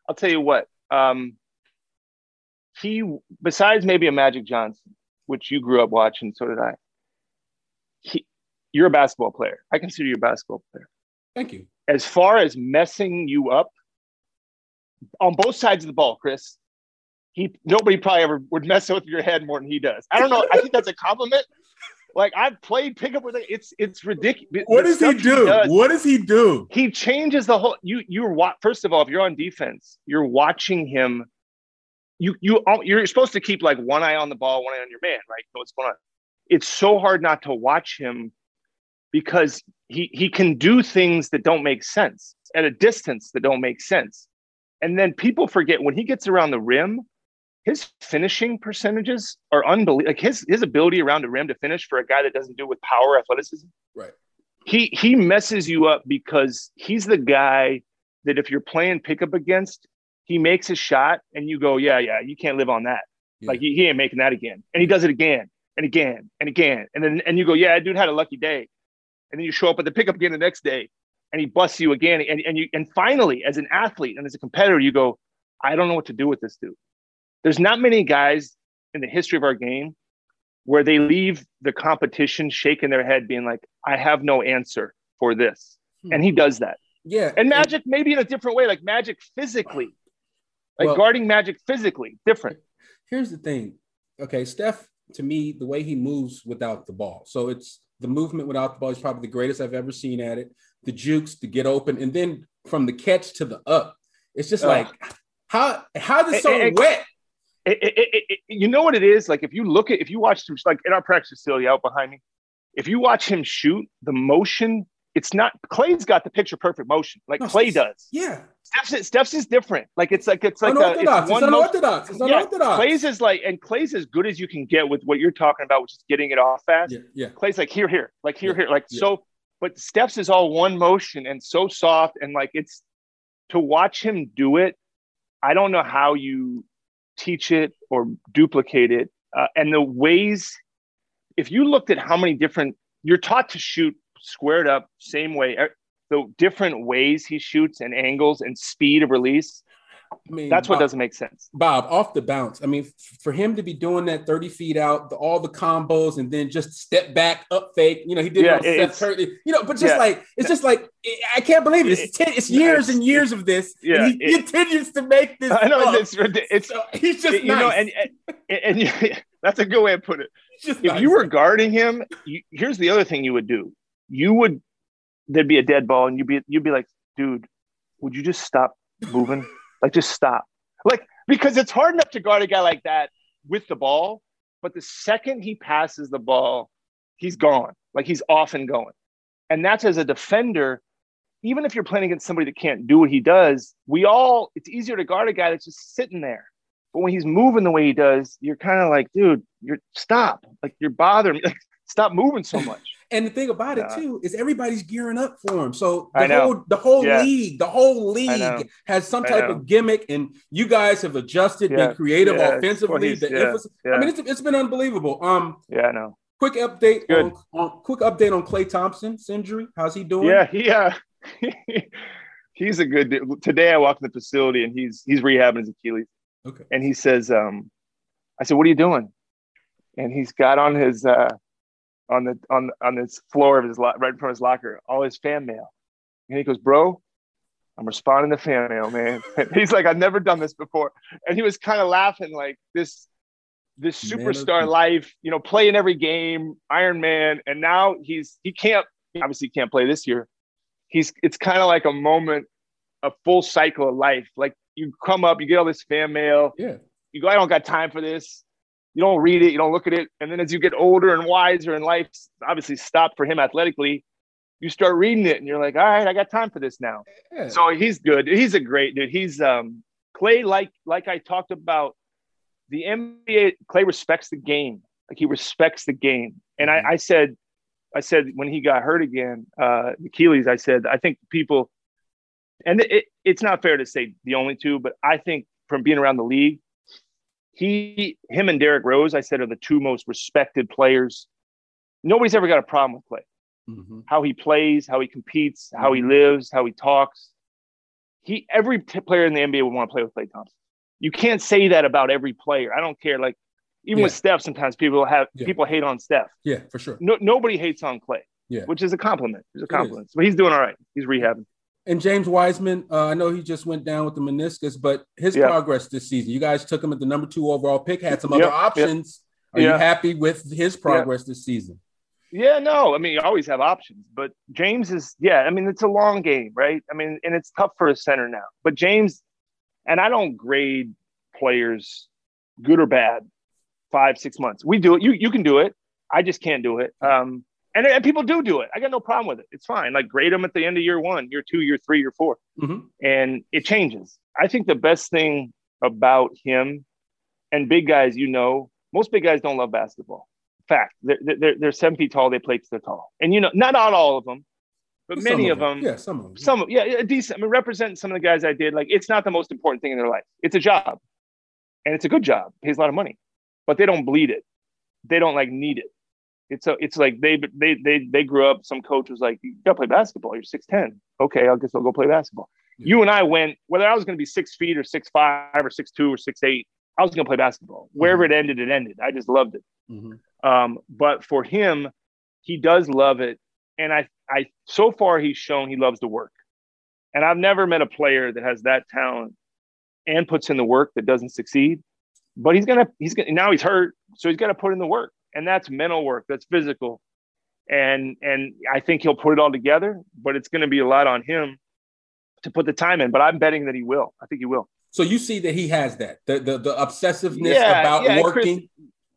I'll tell you what. Um, he, besides maybe a Magic Johnson, which you grew up watching, so did I. He, you're a basketball player. I consider you a basketball player. Thank you. As far as messing you up on both sides of the ball, Chris, he nobody probably ever would mess with your head more than he does. I don't know. I think that's a compliment. Like I've played pickup with it. It's it's ridiculous. What The does he do? does- What does he do? he changes the whole you you're wa- first of all if you're on defense you're watching him you you you're supposed to keep like one eye on the ball one eye on your man right know what's going on it's so hard not to watch him because he he can do things that don't make sense at a distance that don't make sense and then people forget when he gets around the rim his finishing percentages are unbelievable like his his ability around the rim to finish for a guy that doesn't do it with power athleticism Right. he he messes you up because he's the guy that if you're playing pickup against, he makes a shot and you go, yeah, yeah, you can't live on that. Like he, he ain't making that again, and he does it again and again and again, and then and you go, yeah, dude had a lucky day, and then you show up at the pickup again the next day, and he busts you again, and and you and finally, as an athlete and as a competitor, you go, I don't know what to do with this dude. There's not many guys in the history of our game where they leave the competition shaking their head, being like, I have no answer for this. Hmm. And he does that. Yeah. And Magic, maybe in a different way, like Magic physically, like Well- guarding Magic physically, different. Here's the thing. Okay, Steph, to me, the way he moves without the ball. So it's the movement without the ball is probably the greatest I've ever seen at it. The jukes to get open, and then from the catch to the up. It's just Ugh. like how how is it so It- it- wet? It- it- it- you know what it is? Like if you look at, if you watch him, like in our practice facility out behind me, if you watch him shoot, the motion it's not Klay's got the picture perfect motion like No, Klay does. Yeah. Steph's, Steph's is different. Like it's like it's like a, Unorthodox. it's It's one motion- unorthodox. It's Yeah, unorthodox. Klay's is like and Klay's as good as you can get with what you're talking about, which is getting it off fast. Yeah, yeah. Klay's like here, here, like here, Yeah, here, like yeah. so. But Steph's is all one motion and so soft and like it's to watch him do it. I don't know how you teach it or duplicate it. Uh, and the ways, if you looked at how many different, you're taught to shoot squared up, same way. Er, The different ways he shoots and angles and speed of release. I mean, That's what Bob- doesn't make sense. Bob, off the bounce. I mean, for him to be doing that 30 feet out, the, all the combos, and then just step back, up fake. You know, he did Yeah, it on it's- Curry. You know, but just yeah. like it's just like I can't believe it. It's ten, it's years and years of this. Yeah, and he it- continues to make this. I know it's. It's So he's just you know, and and, and that's a good way to put it. Just if nice. you were guarding him, you, here's the other thing you would do. You would there'd be a dead ball, and you'd be you'd be like, dude, would you just stop moving? Like, just stop. Like, because it's hard enough to guard a guy like that with the ball, but the second he passes the ball, he's gone. Like he's off and going. And that's as a defender, even if you're playing against somebody that can't do what he does, we all it's easier to guard a guy that's just sitting there. But when he's moving the way he does, you're kind of like, dude, you're stop. Like you're bothering me. Like, stop moving so much. And the thing about it too is everybody's gearing up for him. So the whole the whole Yeah. league, the whole league has some type of gimmick, and you guys have adjusted, Yeah. been creative Yeah. offensively. The yeah. emphasis- I mean, it's, it's been unbelievable. Um, Yeah, I know. quick update on, on quick update on Klay Thompson's injury. How's he doing? Yeah, he uh, he's a good dude. Today I walked in the facility and he's he's rehabbing his Achilles. Okay. And he says, um, I said, What are you doing? And he's got on his uh on the on on this floor of his lo- right in front of his locker, all his fan mail. And he goes, Bro, I'm responding to fan mail, man. He's like, I've never done this before. And he was kind of laughing like this this superstar people. life, you know, playing every game, Iron Man, and now he's he can't obviously can't play this year. He's it's kind of like a moment, a full cycle of life. Like you come up, you get all this fan mail, Yeah. you go, I don't got time for this. You don't read it, you don't look at it, and then as you get older and wiser, and life obviously stopped for him athletically, you start reading it, and you're like, all right, I got time for this now. Yeah. So he's good. He's a great dude. He's um Klay, like like I talked about, the NBA. Klay respects the game. Like he respects the game. And I, I said, I said when he got hurt again, uh, Achilles. I said I think people, and it, it's not fair to say the only two, but I think from being around the league, he, him, and Derrick Rose, I said are the two most respected players. Nobody's ever got a problem with Klay Mhm. how he plays, how he competes, how he lives, how he talks. He every t- player in the NBA would want to play with Klay Thompson. You can't say that about every player. I don't care. Like even with Steph, sometimes people have Yeah. people hate on Steph. Yeah, for sure. No, nobody hates on Klay, Yeah. which is a compliment. It's a compliment. but he's doing all right. He's rehabbing. And James Wiseman, uh, I know he just went down with the meniscus, but his progress this season, you guys took him at the number two overall pick, had some other Yep, yep. options. Are you happy with his progress this season? Yeah, no, I mean, you always have options, but James is, yeah, I mean, it's a long game, right? I mean, and it's tough for a center now, but James, and I don't grade players good or bad five, six months. We do it. You, you can do it. I just can't do it. Um, and, and people do do it. I got no problem with it. It's fine. Like grade them at the end of year one, year two, year three, year 4 Mhm. and it changes. I think the best thing about him and big guys, you know, most big guys don't love basketball. Fact, they're, they're, they're seven feet tall. They play because they're tall. And, you know, not, not all of them, but Some many of them, Yeah, some of them. some, of- yeah, yeah, decent. I mean, representing some of the guys I did, like, it's not the most important thing in their life. It's a job and it's a good job, pays a lot of money, but they don't bleed it. They don't like need it. It's a, it's like they, they, they, they grew up. Some coach was like, you gotta play basketball. You're 6'10. Okay. I guess I'll go play basketball. You and I went, whether I was going to be six feet or six, five or six, two or six, eight, I was going to play basketball. Wherever it ended, it ended. I just loved it. Mhm. Um, but for him, he does love it. And I, I, so far he's shown he loves to work. And I've never met a player that has that talent and puts in the work that doesn't succeed. But he's gonna, he's gonna now he's hurt, so he's got to put in the work, and that's mental work, that's physical, and and I think he'll put it all together. But it's going to be a lot on him to put the time in. But I'm betting that he will. I think he will. So you see that he has that the the, the obsessiveness Yeah, about yeah, and Chris-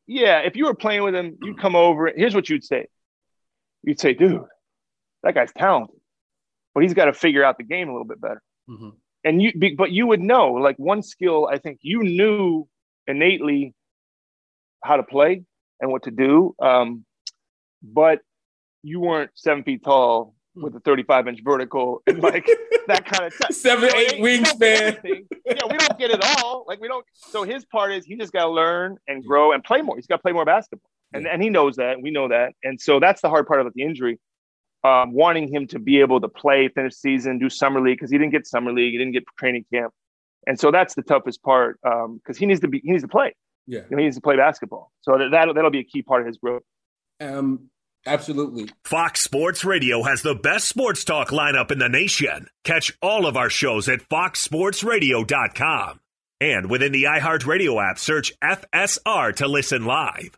Yeah, if you were playing with him, you'd come over. Here's what you'd say. You'd say, dude, that guy's talented, but he's got to figure out the game a little bit better. Mm-hmm. And you, but you would know, like one skill, I think you knew innately how to play and what to do, um, but you weren't seven feet tall with a 35 inch vertical and like that kind of t- seven, eight wingspan. Yeah, we don't get it all. Like we don't. So his part is he just got to learn and grow and play more. He's got to play more basketball, and and he knows that. We know that, and so that's the hard part about the injury. Um, wanting him to be able to play, finish season, do summer league because he didn't get summer league, he didn't get training camp, and so that's the toughest part because um, he needs to be he needs to play. Yeah, you know, he needs to play basketball. So that that'll, that'll be a key part of his growth. Um, Absolutely. Fox Sports Radio has the best sports talk lineup in the nation. Catch all of our shows at foxsportsradio.com. And within the iHeartRadio app, search FSR to listen live.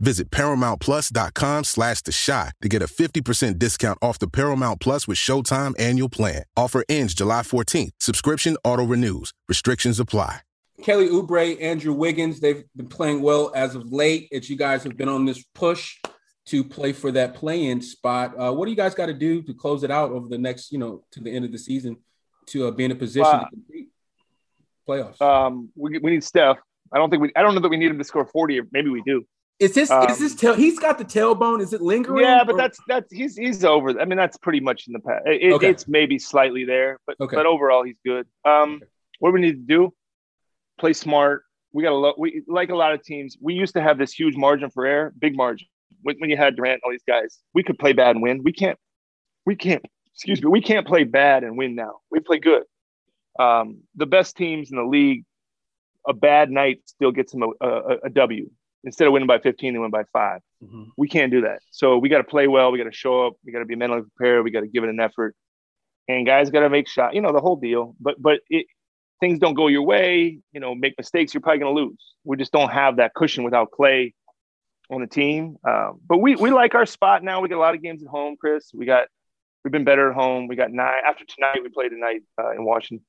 Visit ParamountPlus.com slash The Chi to get a 50% discount off the Paramount Plus with Showtime annual plan. Offer ends July 14th. Subscription auto-renews. Restrictions apply. Kelly Oubre, Andrew Wiggins, they've been playing well as of late. As you guys have been on this push to play for that play-in spot. Uh, what do you guys got to do to close it out over the next, you know, to the end of the season to uh, be in a position Wow. to compete playoffs? Um, we, we need Steph. I don't think we. I don't know that we need him to score forty, or maybe we do. Is this Um, is this tail? He's got the tailbone. Is it lingering? Yeah, but or- that's that's he's he's over. I mean, that's pretty much in the past. It, Okay. It's maybe slightly there, but Okay. but overall he's good. Um, what we need to do? Play smart. We got a lot. We like a lot of teams. We used to have this huge margin for error, big margin. When, when you had Durant, all these guys, we could play bad and win. We can't. We can't. Excuse me. We can't play bad and win now. We play good. Um, the best teams in the league, a bad night still gets them a, a, a W. Instead of winning by 15, they win by 5 we can't do that. So we got to play well. We got to show up. We got to be mentally prepared. We got to give it an effort. And guys got to make shot. You know the whole deal. But but it, things don't go your way. You know, make mistakes. You're probably going to lose. We just don't have that cushion without Klay. on the team. Um, but we we like our spot now. We got a lot of games at home, Chris. We got we've been better at home. We got nine after tonight. We played tonight uh, in Washington.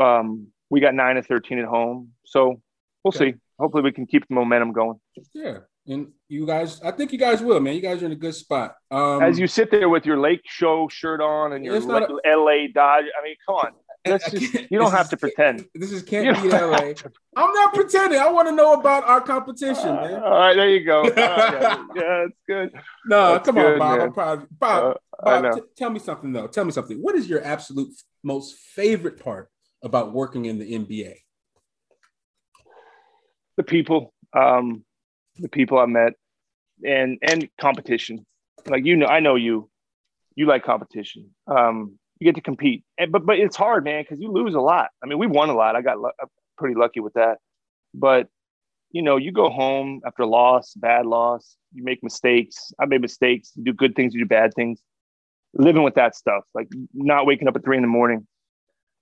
Um, we got nine and thirteen at home. So we'll okay. see. Hopefully, we can keep the momentum going. Yeah, and you guys, I think you guys will, man. You guys are in a good spot. Um, As you sit there with your Lake Show shirt on and your a, LA Dodge, I mean, come on. Just, you don't have to pretend. This is can't be LA. I'm not pretending. I want to know about our competition, uh, man. All right, there you go. Uh, yeah, yeah, that's good. No, that's come good, on, Bob. Man. I'm proud. Bob, uh, Bob t- tell me something though. Tell me something. What is your absolute most favorite part about working in the NBA? The people, um, the people I met, and and competition. Like you know, I know you. You like competition. Um, you get to compete. And, but but it's hard, man, because you lose a lot. I mean, we won a lot. I got lu- pretty lucky with that. But you know, you go home after loss, bad loss. You make mistakes. I made mistakes. You do good things. You do bad things. Living with that stuff, like not waking up at three in the morning.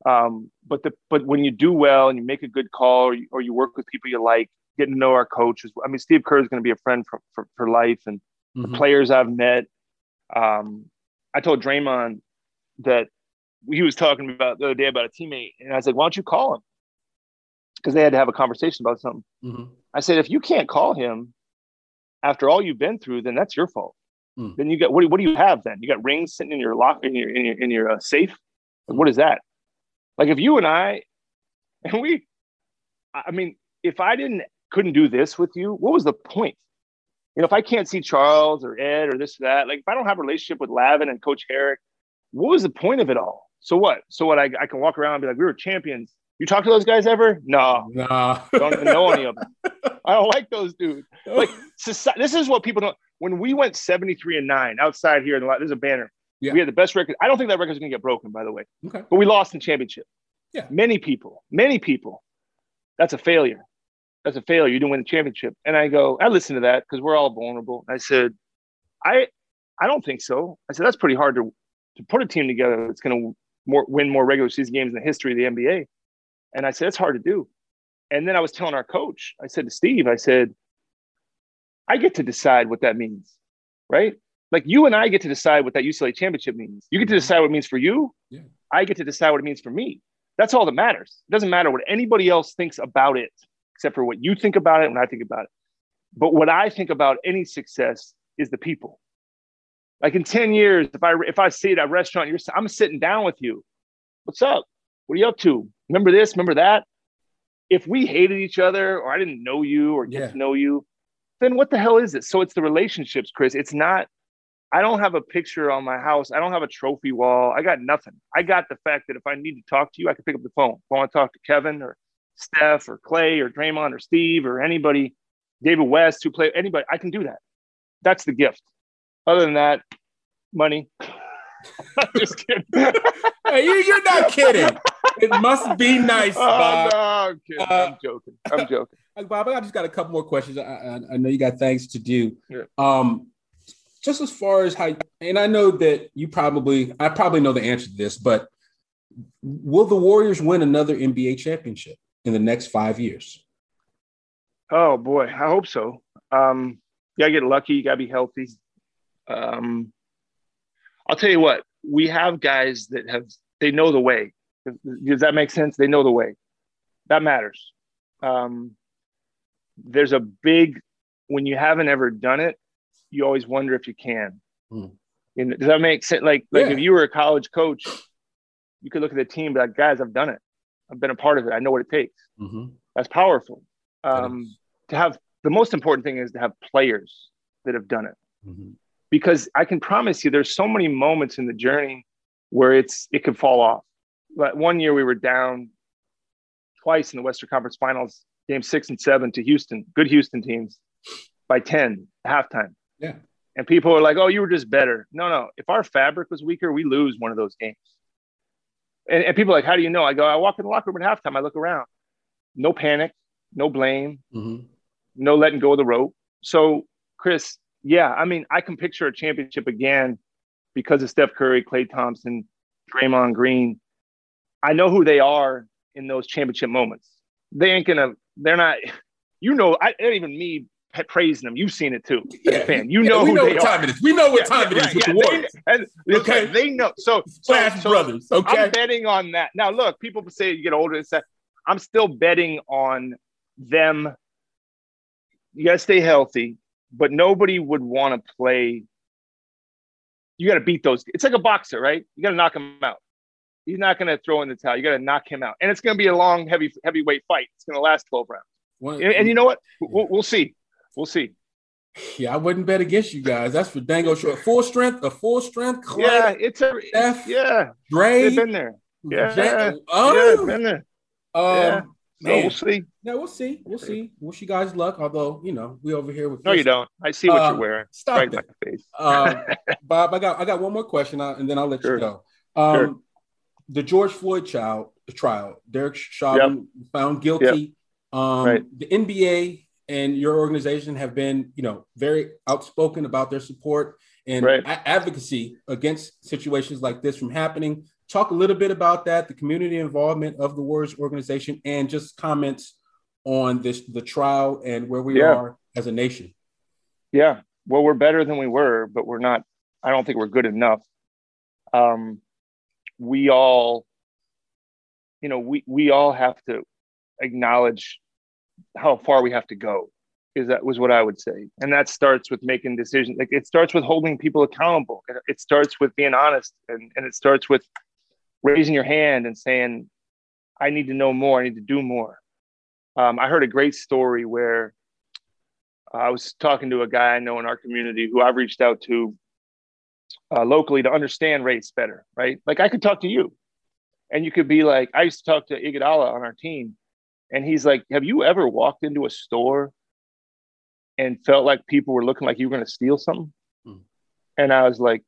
Um, but the but when you do well and you make a good call, or you, or you work with people you like, getting to know our coaches. I mean, Steve Kerr is going to be a friend for, for, for life, and mm-hmm. the players I've met. Um, I told Draymond that he was talking about the other day about a teammate, and I was like, "Why don't you call him?" Because they had to have a conversation about something. Mm-hmm. I said, "If you can't call him after all you've been through, then that's your fault. Mm. Then you got what? Do, what do you have? Then you got rings sitting in your lock in your in your in your uh, safe. Like, what is that? Like if you and I, and we, I mean, if I didn't couldn't do this with you, what was the point? You know, if I can't see Charles or Ed or this or that, like if I don't have a relationship with Lavin and Coach Harrick, what was the point of it all? So what? So what? I, I can walk around and be like, we were champions. You talk to those guys ever? No, no, don't even know any of them. I don't like those dudes. Like society, this is what people don't. When we went seventy three and nine outside here, in the, there's a banner. Yeah. We had the best record. I don't think that record is going to get broken, by the way. Okay. But we lost in championship. Yeah. Many people, many people, that's a failure. That's a failure. You didn't win the championship. And I go, I listen to that because we're all vulnerable. I said, I, I don't think so. I said that's pretty hard to to put a team together that's going to more, win more regular season games in the history of the NBA. And I said, it's hard to do. And then I was telling our coach, I said to Steve, I said, I get to decide what that means, right? Like you and I get to decide what that UCLA championship means. You get to mm-hmm. decide what it means for you. Yeah. I get to decide what it means for me. That's all that matters. It doesn't matter what anybody else thinks about it, except for what you think about it and I think about it. But what I think about any success is the people. Like in 10 years, if I if I see at a restaurant, you're I'm sitting down with you. What's up? What are you up to? Remember this? Remember that? If we hated each other or I didn't know you or get yeah. to know you, then what the hell is it? So it's the relationships, Chris. It's not, I don't have a picture on my house. I don't have a trophy wall. I got nothing. I got the fact that if I need to talk to you, I can pick up the phone. If I want to talk to Kevin or Steph or Klay or Draymond or Steve or anybody, David West who play anybody, I can do that. That's the gift. Other than that, money. just kidding. hey, you, are not kidding. It must be nice, oh, Bob. Oh, no, I'm kidding. Uh, I'm joking. I'm joking. Bob, I just got a couple more questions. I, I, I know you got things to do. Yeah. Um, just as far as how, and I know that you probably, I probably know the answer to this, but will the Warriors win another NBA championship in the next five years? Oh boy, I hope so. Um, you gotta get lucky. You gotta be healthy. Um, I'll tell you what, we have guys that have, they know the way. Does that make sense? They know the way. That matters. Um, there's a big, when you haven't ever done it, you always wonder if you can. Hmm. And does that make sense? Like, like yeah. if you were a college coach, you could look at the team, but like, guys, I've done it. I've been a part of it. I know what it takes. Mm-hmm. That's powerful. Um, to have the most important thing is to have players that have done it. Mm-hmm because I can promise you there's so many moments in the journey where it's it could fall off. But one year we were down twice in the Western Conference Finals, game six and seven to Houston, good Houston teams, by 10 halftime. Yeah. And people are like, oh, you were just better. No, no. If our fabric was weaker, we lose one of those games. And, and people are like, how do you know? I go, I walk in the locker room at halftime, I look around. No panic, no blame, mm-hmm. no letting go of the rope. So, Chris, yeah, I mean, I can picture a championship again because of Steph Curry, Klay Thompson, Draymond Green. I know who they are in those championship moments. They ain't gonna. They're not. You know, I not even me praising them. You've seen it too, Yeah, fan. You yeah, know who know they what are. time it is. We know what Yeah, time it is with the they- Warriors. and- Okay. okay, they know. So, so, Splash so Brothers, okay. I'm betting on that. Now, look, people say you get older and say, I'm still betting on them. You got to stay healthy, but nobody would want to play. You got to beat those. It's like a boxer, right? You got to knock him out. He's not going to throw in the towel. You got to knock him out, and it's going to be a long, heavy, heavyweight fight. It's going to last 12 rounds. One- And, and you know what? We'll, we'll see. We'll see. Yeah, I wouldn't bet against you guys. That's for dango sure. Full strength, a full strength. Klay, Yeah, it's a yeah. Dre, They've been there. Yeah, yeah, oh, been there. um, Yeah. So man. we'll see. Yeah, we'll see. We'll see. Wish you guys luck. Although you know we over here with No, you don't. I see what Um, you're wearing. stop right it. face. Um, Bob, I got I got one more question, uh, and then I'll let Sure. you go. Um, Sure. The George Floyd child trial, Derek Chauvin found guilty. Um, Right. The NBA and your organization have been, you know, very outspoken about their support and Right. advocacy against situations like this from happening. Talk a little bit about that, the community involvement of the Warriors organization, and just comments on this the trial and where we Yeah. are as a nation. Yeah. Well, we're better than we were, but we're not. I don't think we're good enough. Um, we all, you know, we we all have to acknowledge how far we have to go. Is that was what I would say, and that starts with making decisions. Like it starts with holding people accountable. It- starts with being honest, and and it starts with raising your hand and saying, "I need to know more. I need to do more." Um, I heard a great story where I was talking to a guy I know in our community who I've reached out to uh, locally to understand race better, right? Like I could talk to you, and you could be like, I used to talk to Iguodala on our team, and he's like, "Have you ever walked into a store and felt like people were looking like you were going to steal something?" Hmm. And I was like,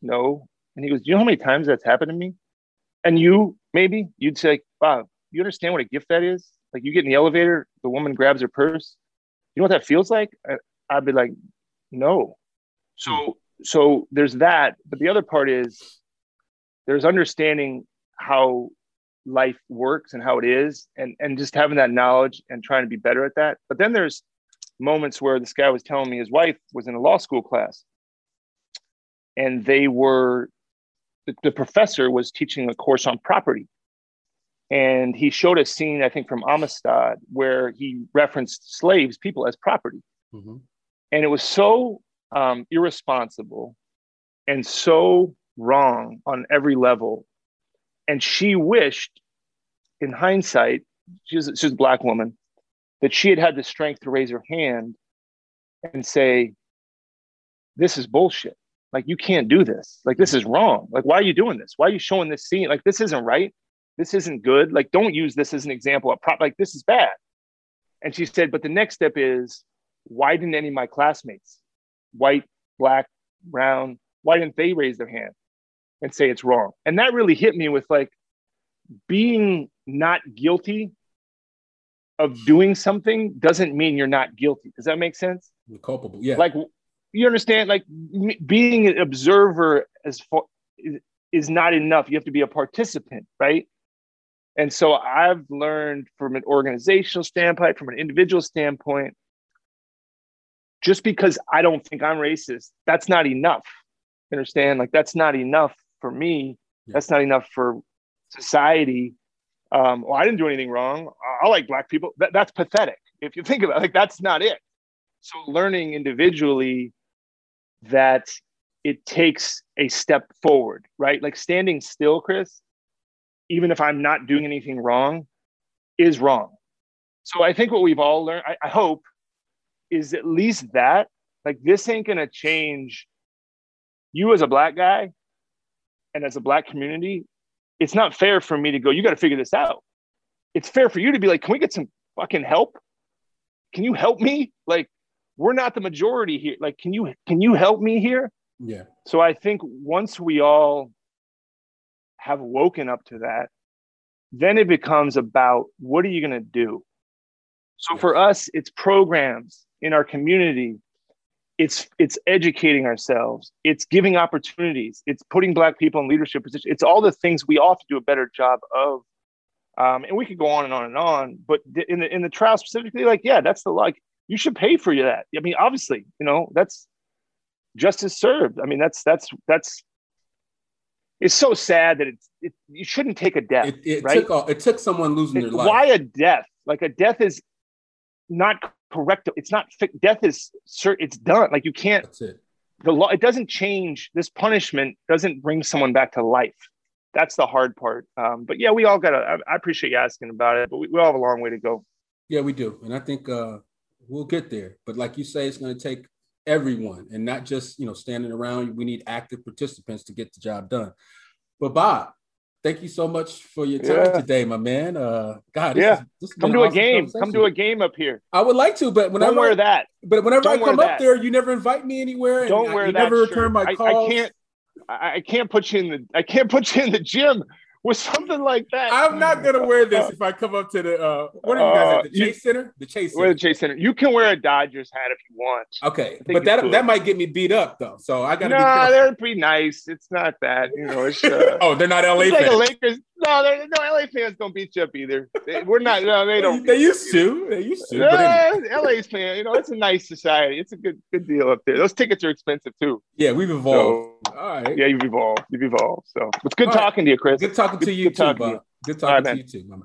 "No." And he goes, "Do you know how many times that's happened to me?" And you maybe you'd say, "Bob, you understand what a gift that is? Like you get in the elevator, the woman grabs her purse." you know what that feels like i'd be like no so so there's that but the other part is there's understanding how life works and how it is and and just having that knowledge and trying to be better at that. But then there's moments where this guy was telling me his wife was in a law school class and they were the, the professor was teaching a course on property. And he showed a scene i think from amistad where he referenced slaves people as property. Mhm. and it was so um, irresponsible and so wrong on every level and she wished in hindsight she's, she's a black woman that she had had the strength to raise her hand and say this is bullshit. Like you can't do this. Like this is wrong. Like why are you doing this? Why are you showing this scene? Like this isn't right. This isn't good. Like don't use this as an example of prop like this is bad. And she said but the next step is why didn't any of my classmates white black brown why didn't they raise their hand and say it's wrong. And that really hit me with like being not guilty of doing something doesn't mean you're not guilty. Does that make sense? You're culpable. Yeah. like you understand like m- being an observer as far is, is not enough. You have to be a participant right? And so i've learned from an organizational standpoint from an individual standpoint just because i don't think i'm racist that's not enough. Understand? Like that's not enough for me that's not enough for society. Um well i didn't do anything wrong. I, I like black people. That, that's pathetic if you think about it. Like that's not it. So learning individually that it takes a step forward right? Like standing still chris even if i'm not doing anything wrong is wrong. So i think what we've all learned i, I hope is at least that like this ain't gonna change you as a black guy and as a black community it's not fair for me to go you got to figure this out. It's fair for you to be like can we get some fucking help? Can you help me? Like we're not the majority here. Like can you can you help me here? Yeah. so i think once we all have woken up to that then it becomes about what are you going to do? So for us it's programs in our community it's it's educating ourselves it's giving opportunities it's putting black people in leadership positions it's all the things we all have to do a better job of um, and we could go on and on and on but in the in the trial specifically like yeah that's the like you should pay for that. I mean, obviously, you know, that's justice served. I mean, that's that's that's it's so sad that it's it, you shouldn't take a death. It, it right? took it took someone losing their life. Why a death? Like a death is not correct. It's not death is it's done. Like you can't. That's it. The law it doesn't change. This punishment doesn't bring someone back to life. That's the hard part. Um, but yeah, we all got to. I, I, appreciate you asking about it, but we, we all have a long way to go. Yeah, we do, and I think uh, we'll get there. But like you say, it's going to take everyone and not just you know standing around. We need active participants to get the job done. But Bob, thank you so much for your time yeah. today, my man. Uh, God, yeah, is, this come to awesome a game. Come to a game up here. I would like to, but whenever don't wear that. But whenever don't I come up there, you never invite me anywhere. don't wear I, that. Never shirt. return my call. calls. I can't. I can't put you in the. I can't put you in the gym with something like that. I'm not gonna wear this if I come up to the uh what are you guys at the Uh, Chase Center? The Chase We're Center. the Chase Center. You can wear a Dodgers hat if you want. Okay, but that you that might get me beat up though. So I gotta No, be they're pretty nice. It's not that. You know, it's uh, oh, they're not LA it's like fans. a Lakers. No, no, LA fans don't beat you up either. They, we're not. No, they don't. They used to. They used to. Uh, LA's fan. You know, it's a nice society. It's a good good deal up there. Those tickets are expensive too. Yeah, we've evolved. So, All right. yeah, you've evolved. You've evolved. So it's good All right. talking to you, Chris. Good talking to you good too, talking to you. Good talking right, to you too,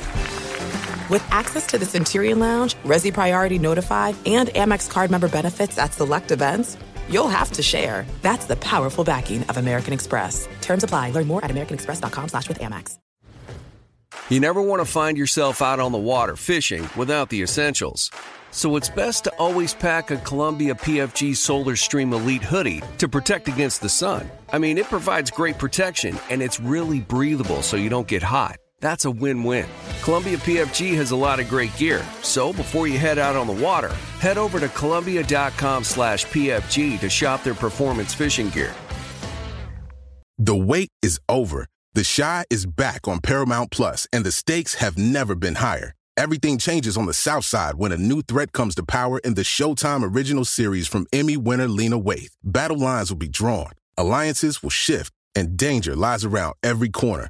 With access to the Centurion Lounge, Resy Priority Notified, and Amex card member benefits at select events, you'll have to share. That's the powerful backing of American Express. Terms apply. Learn more at americanexpress.com slash with Amex. You never want to find yourself out on the water fishing without the essentials. So it's best to always pack a Columbia PFG Solar Stream Elite hoodie to protect against the sun. I mean, it provides great protection and it's really breathable so you don't get hot. That's a win-win. Columbia PFG has a lot of great gear, so before you head out on the water, head over to Columbia.com slash PFG to shop their performance fishing gear. The wait is over. The Chi is back on Paramount Plus, and the stakes have never been higher. Everything changes on the South Side when a new threat comes to power in the Showtime original series from Emmy winner Lena Waithe. Battle lines will be drawn, alliances will shift, and danger lies around every corner,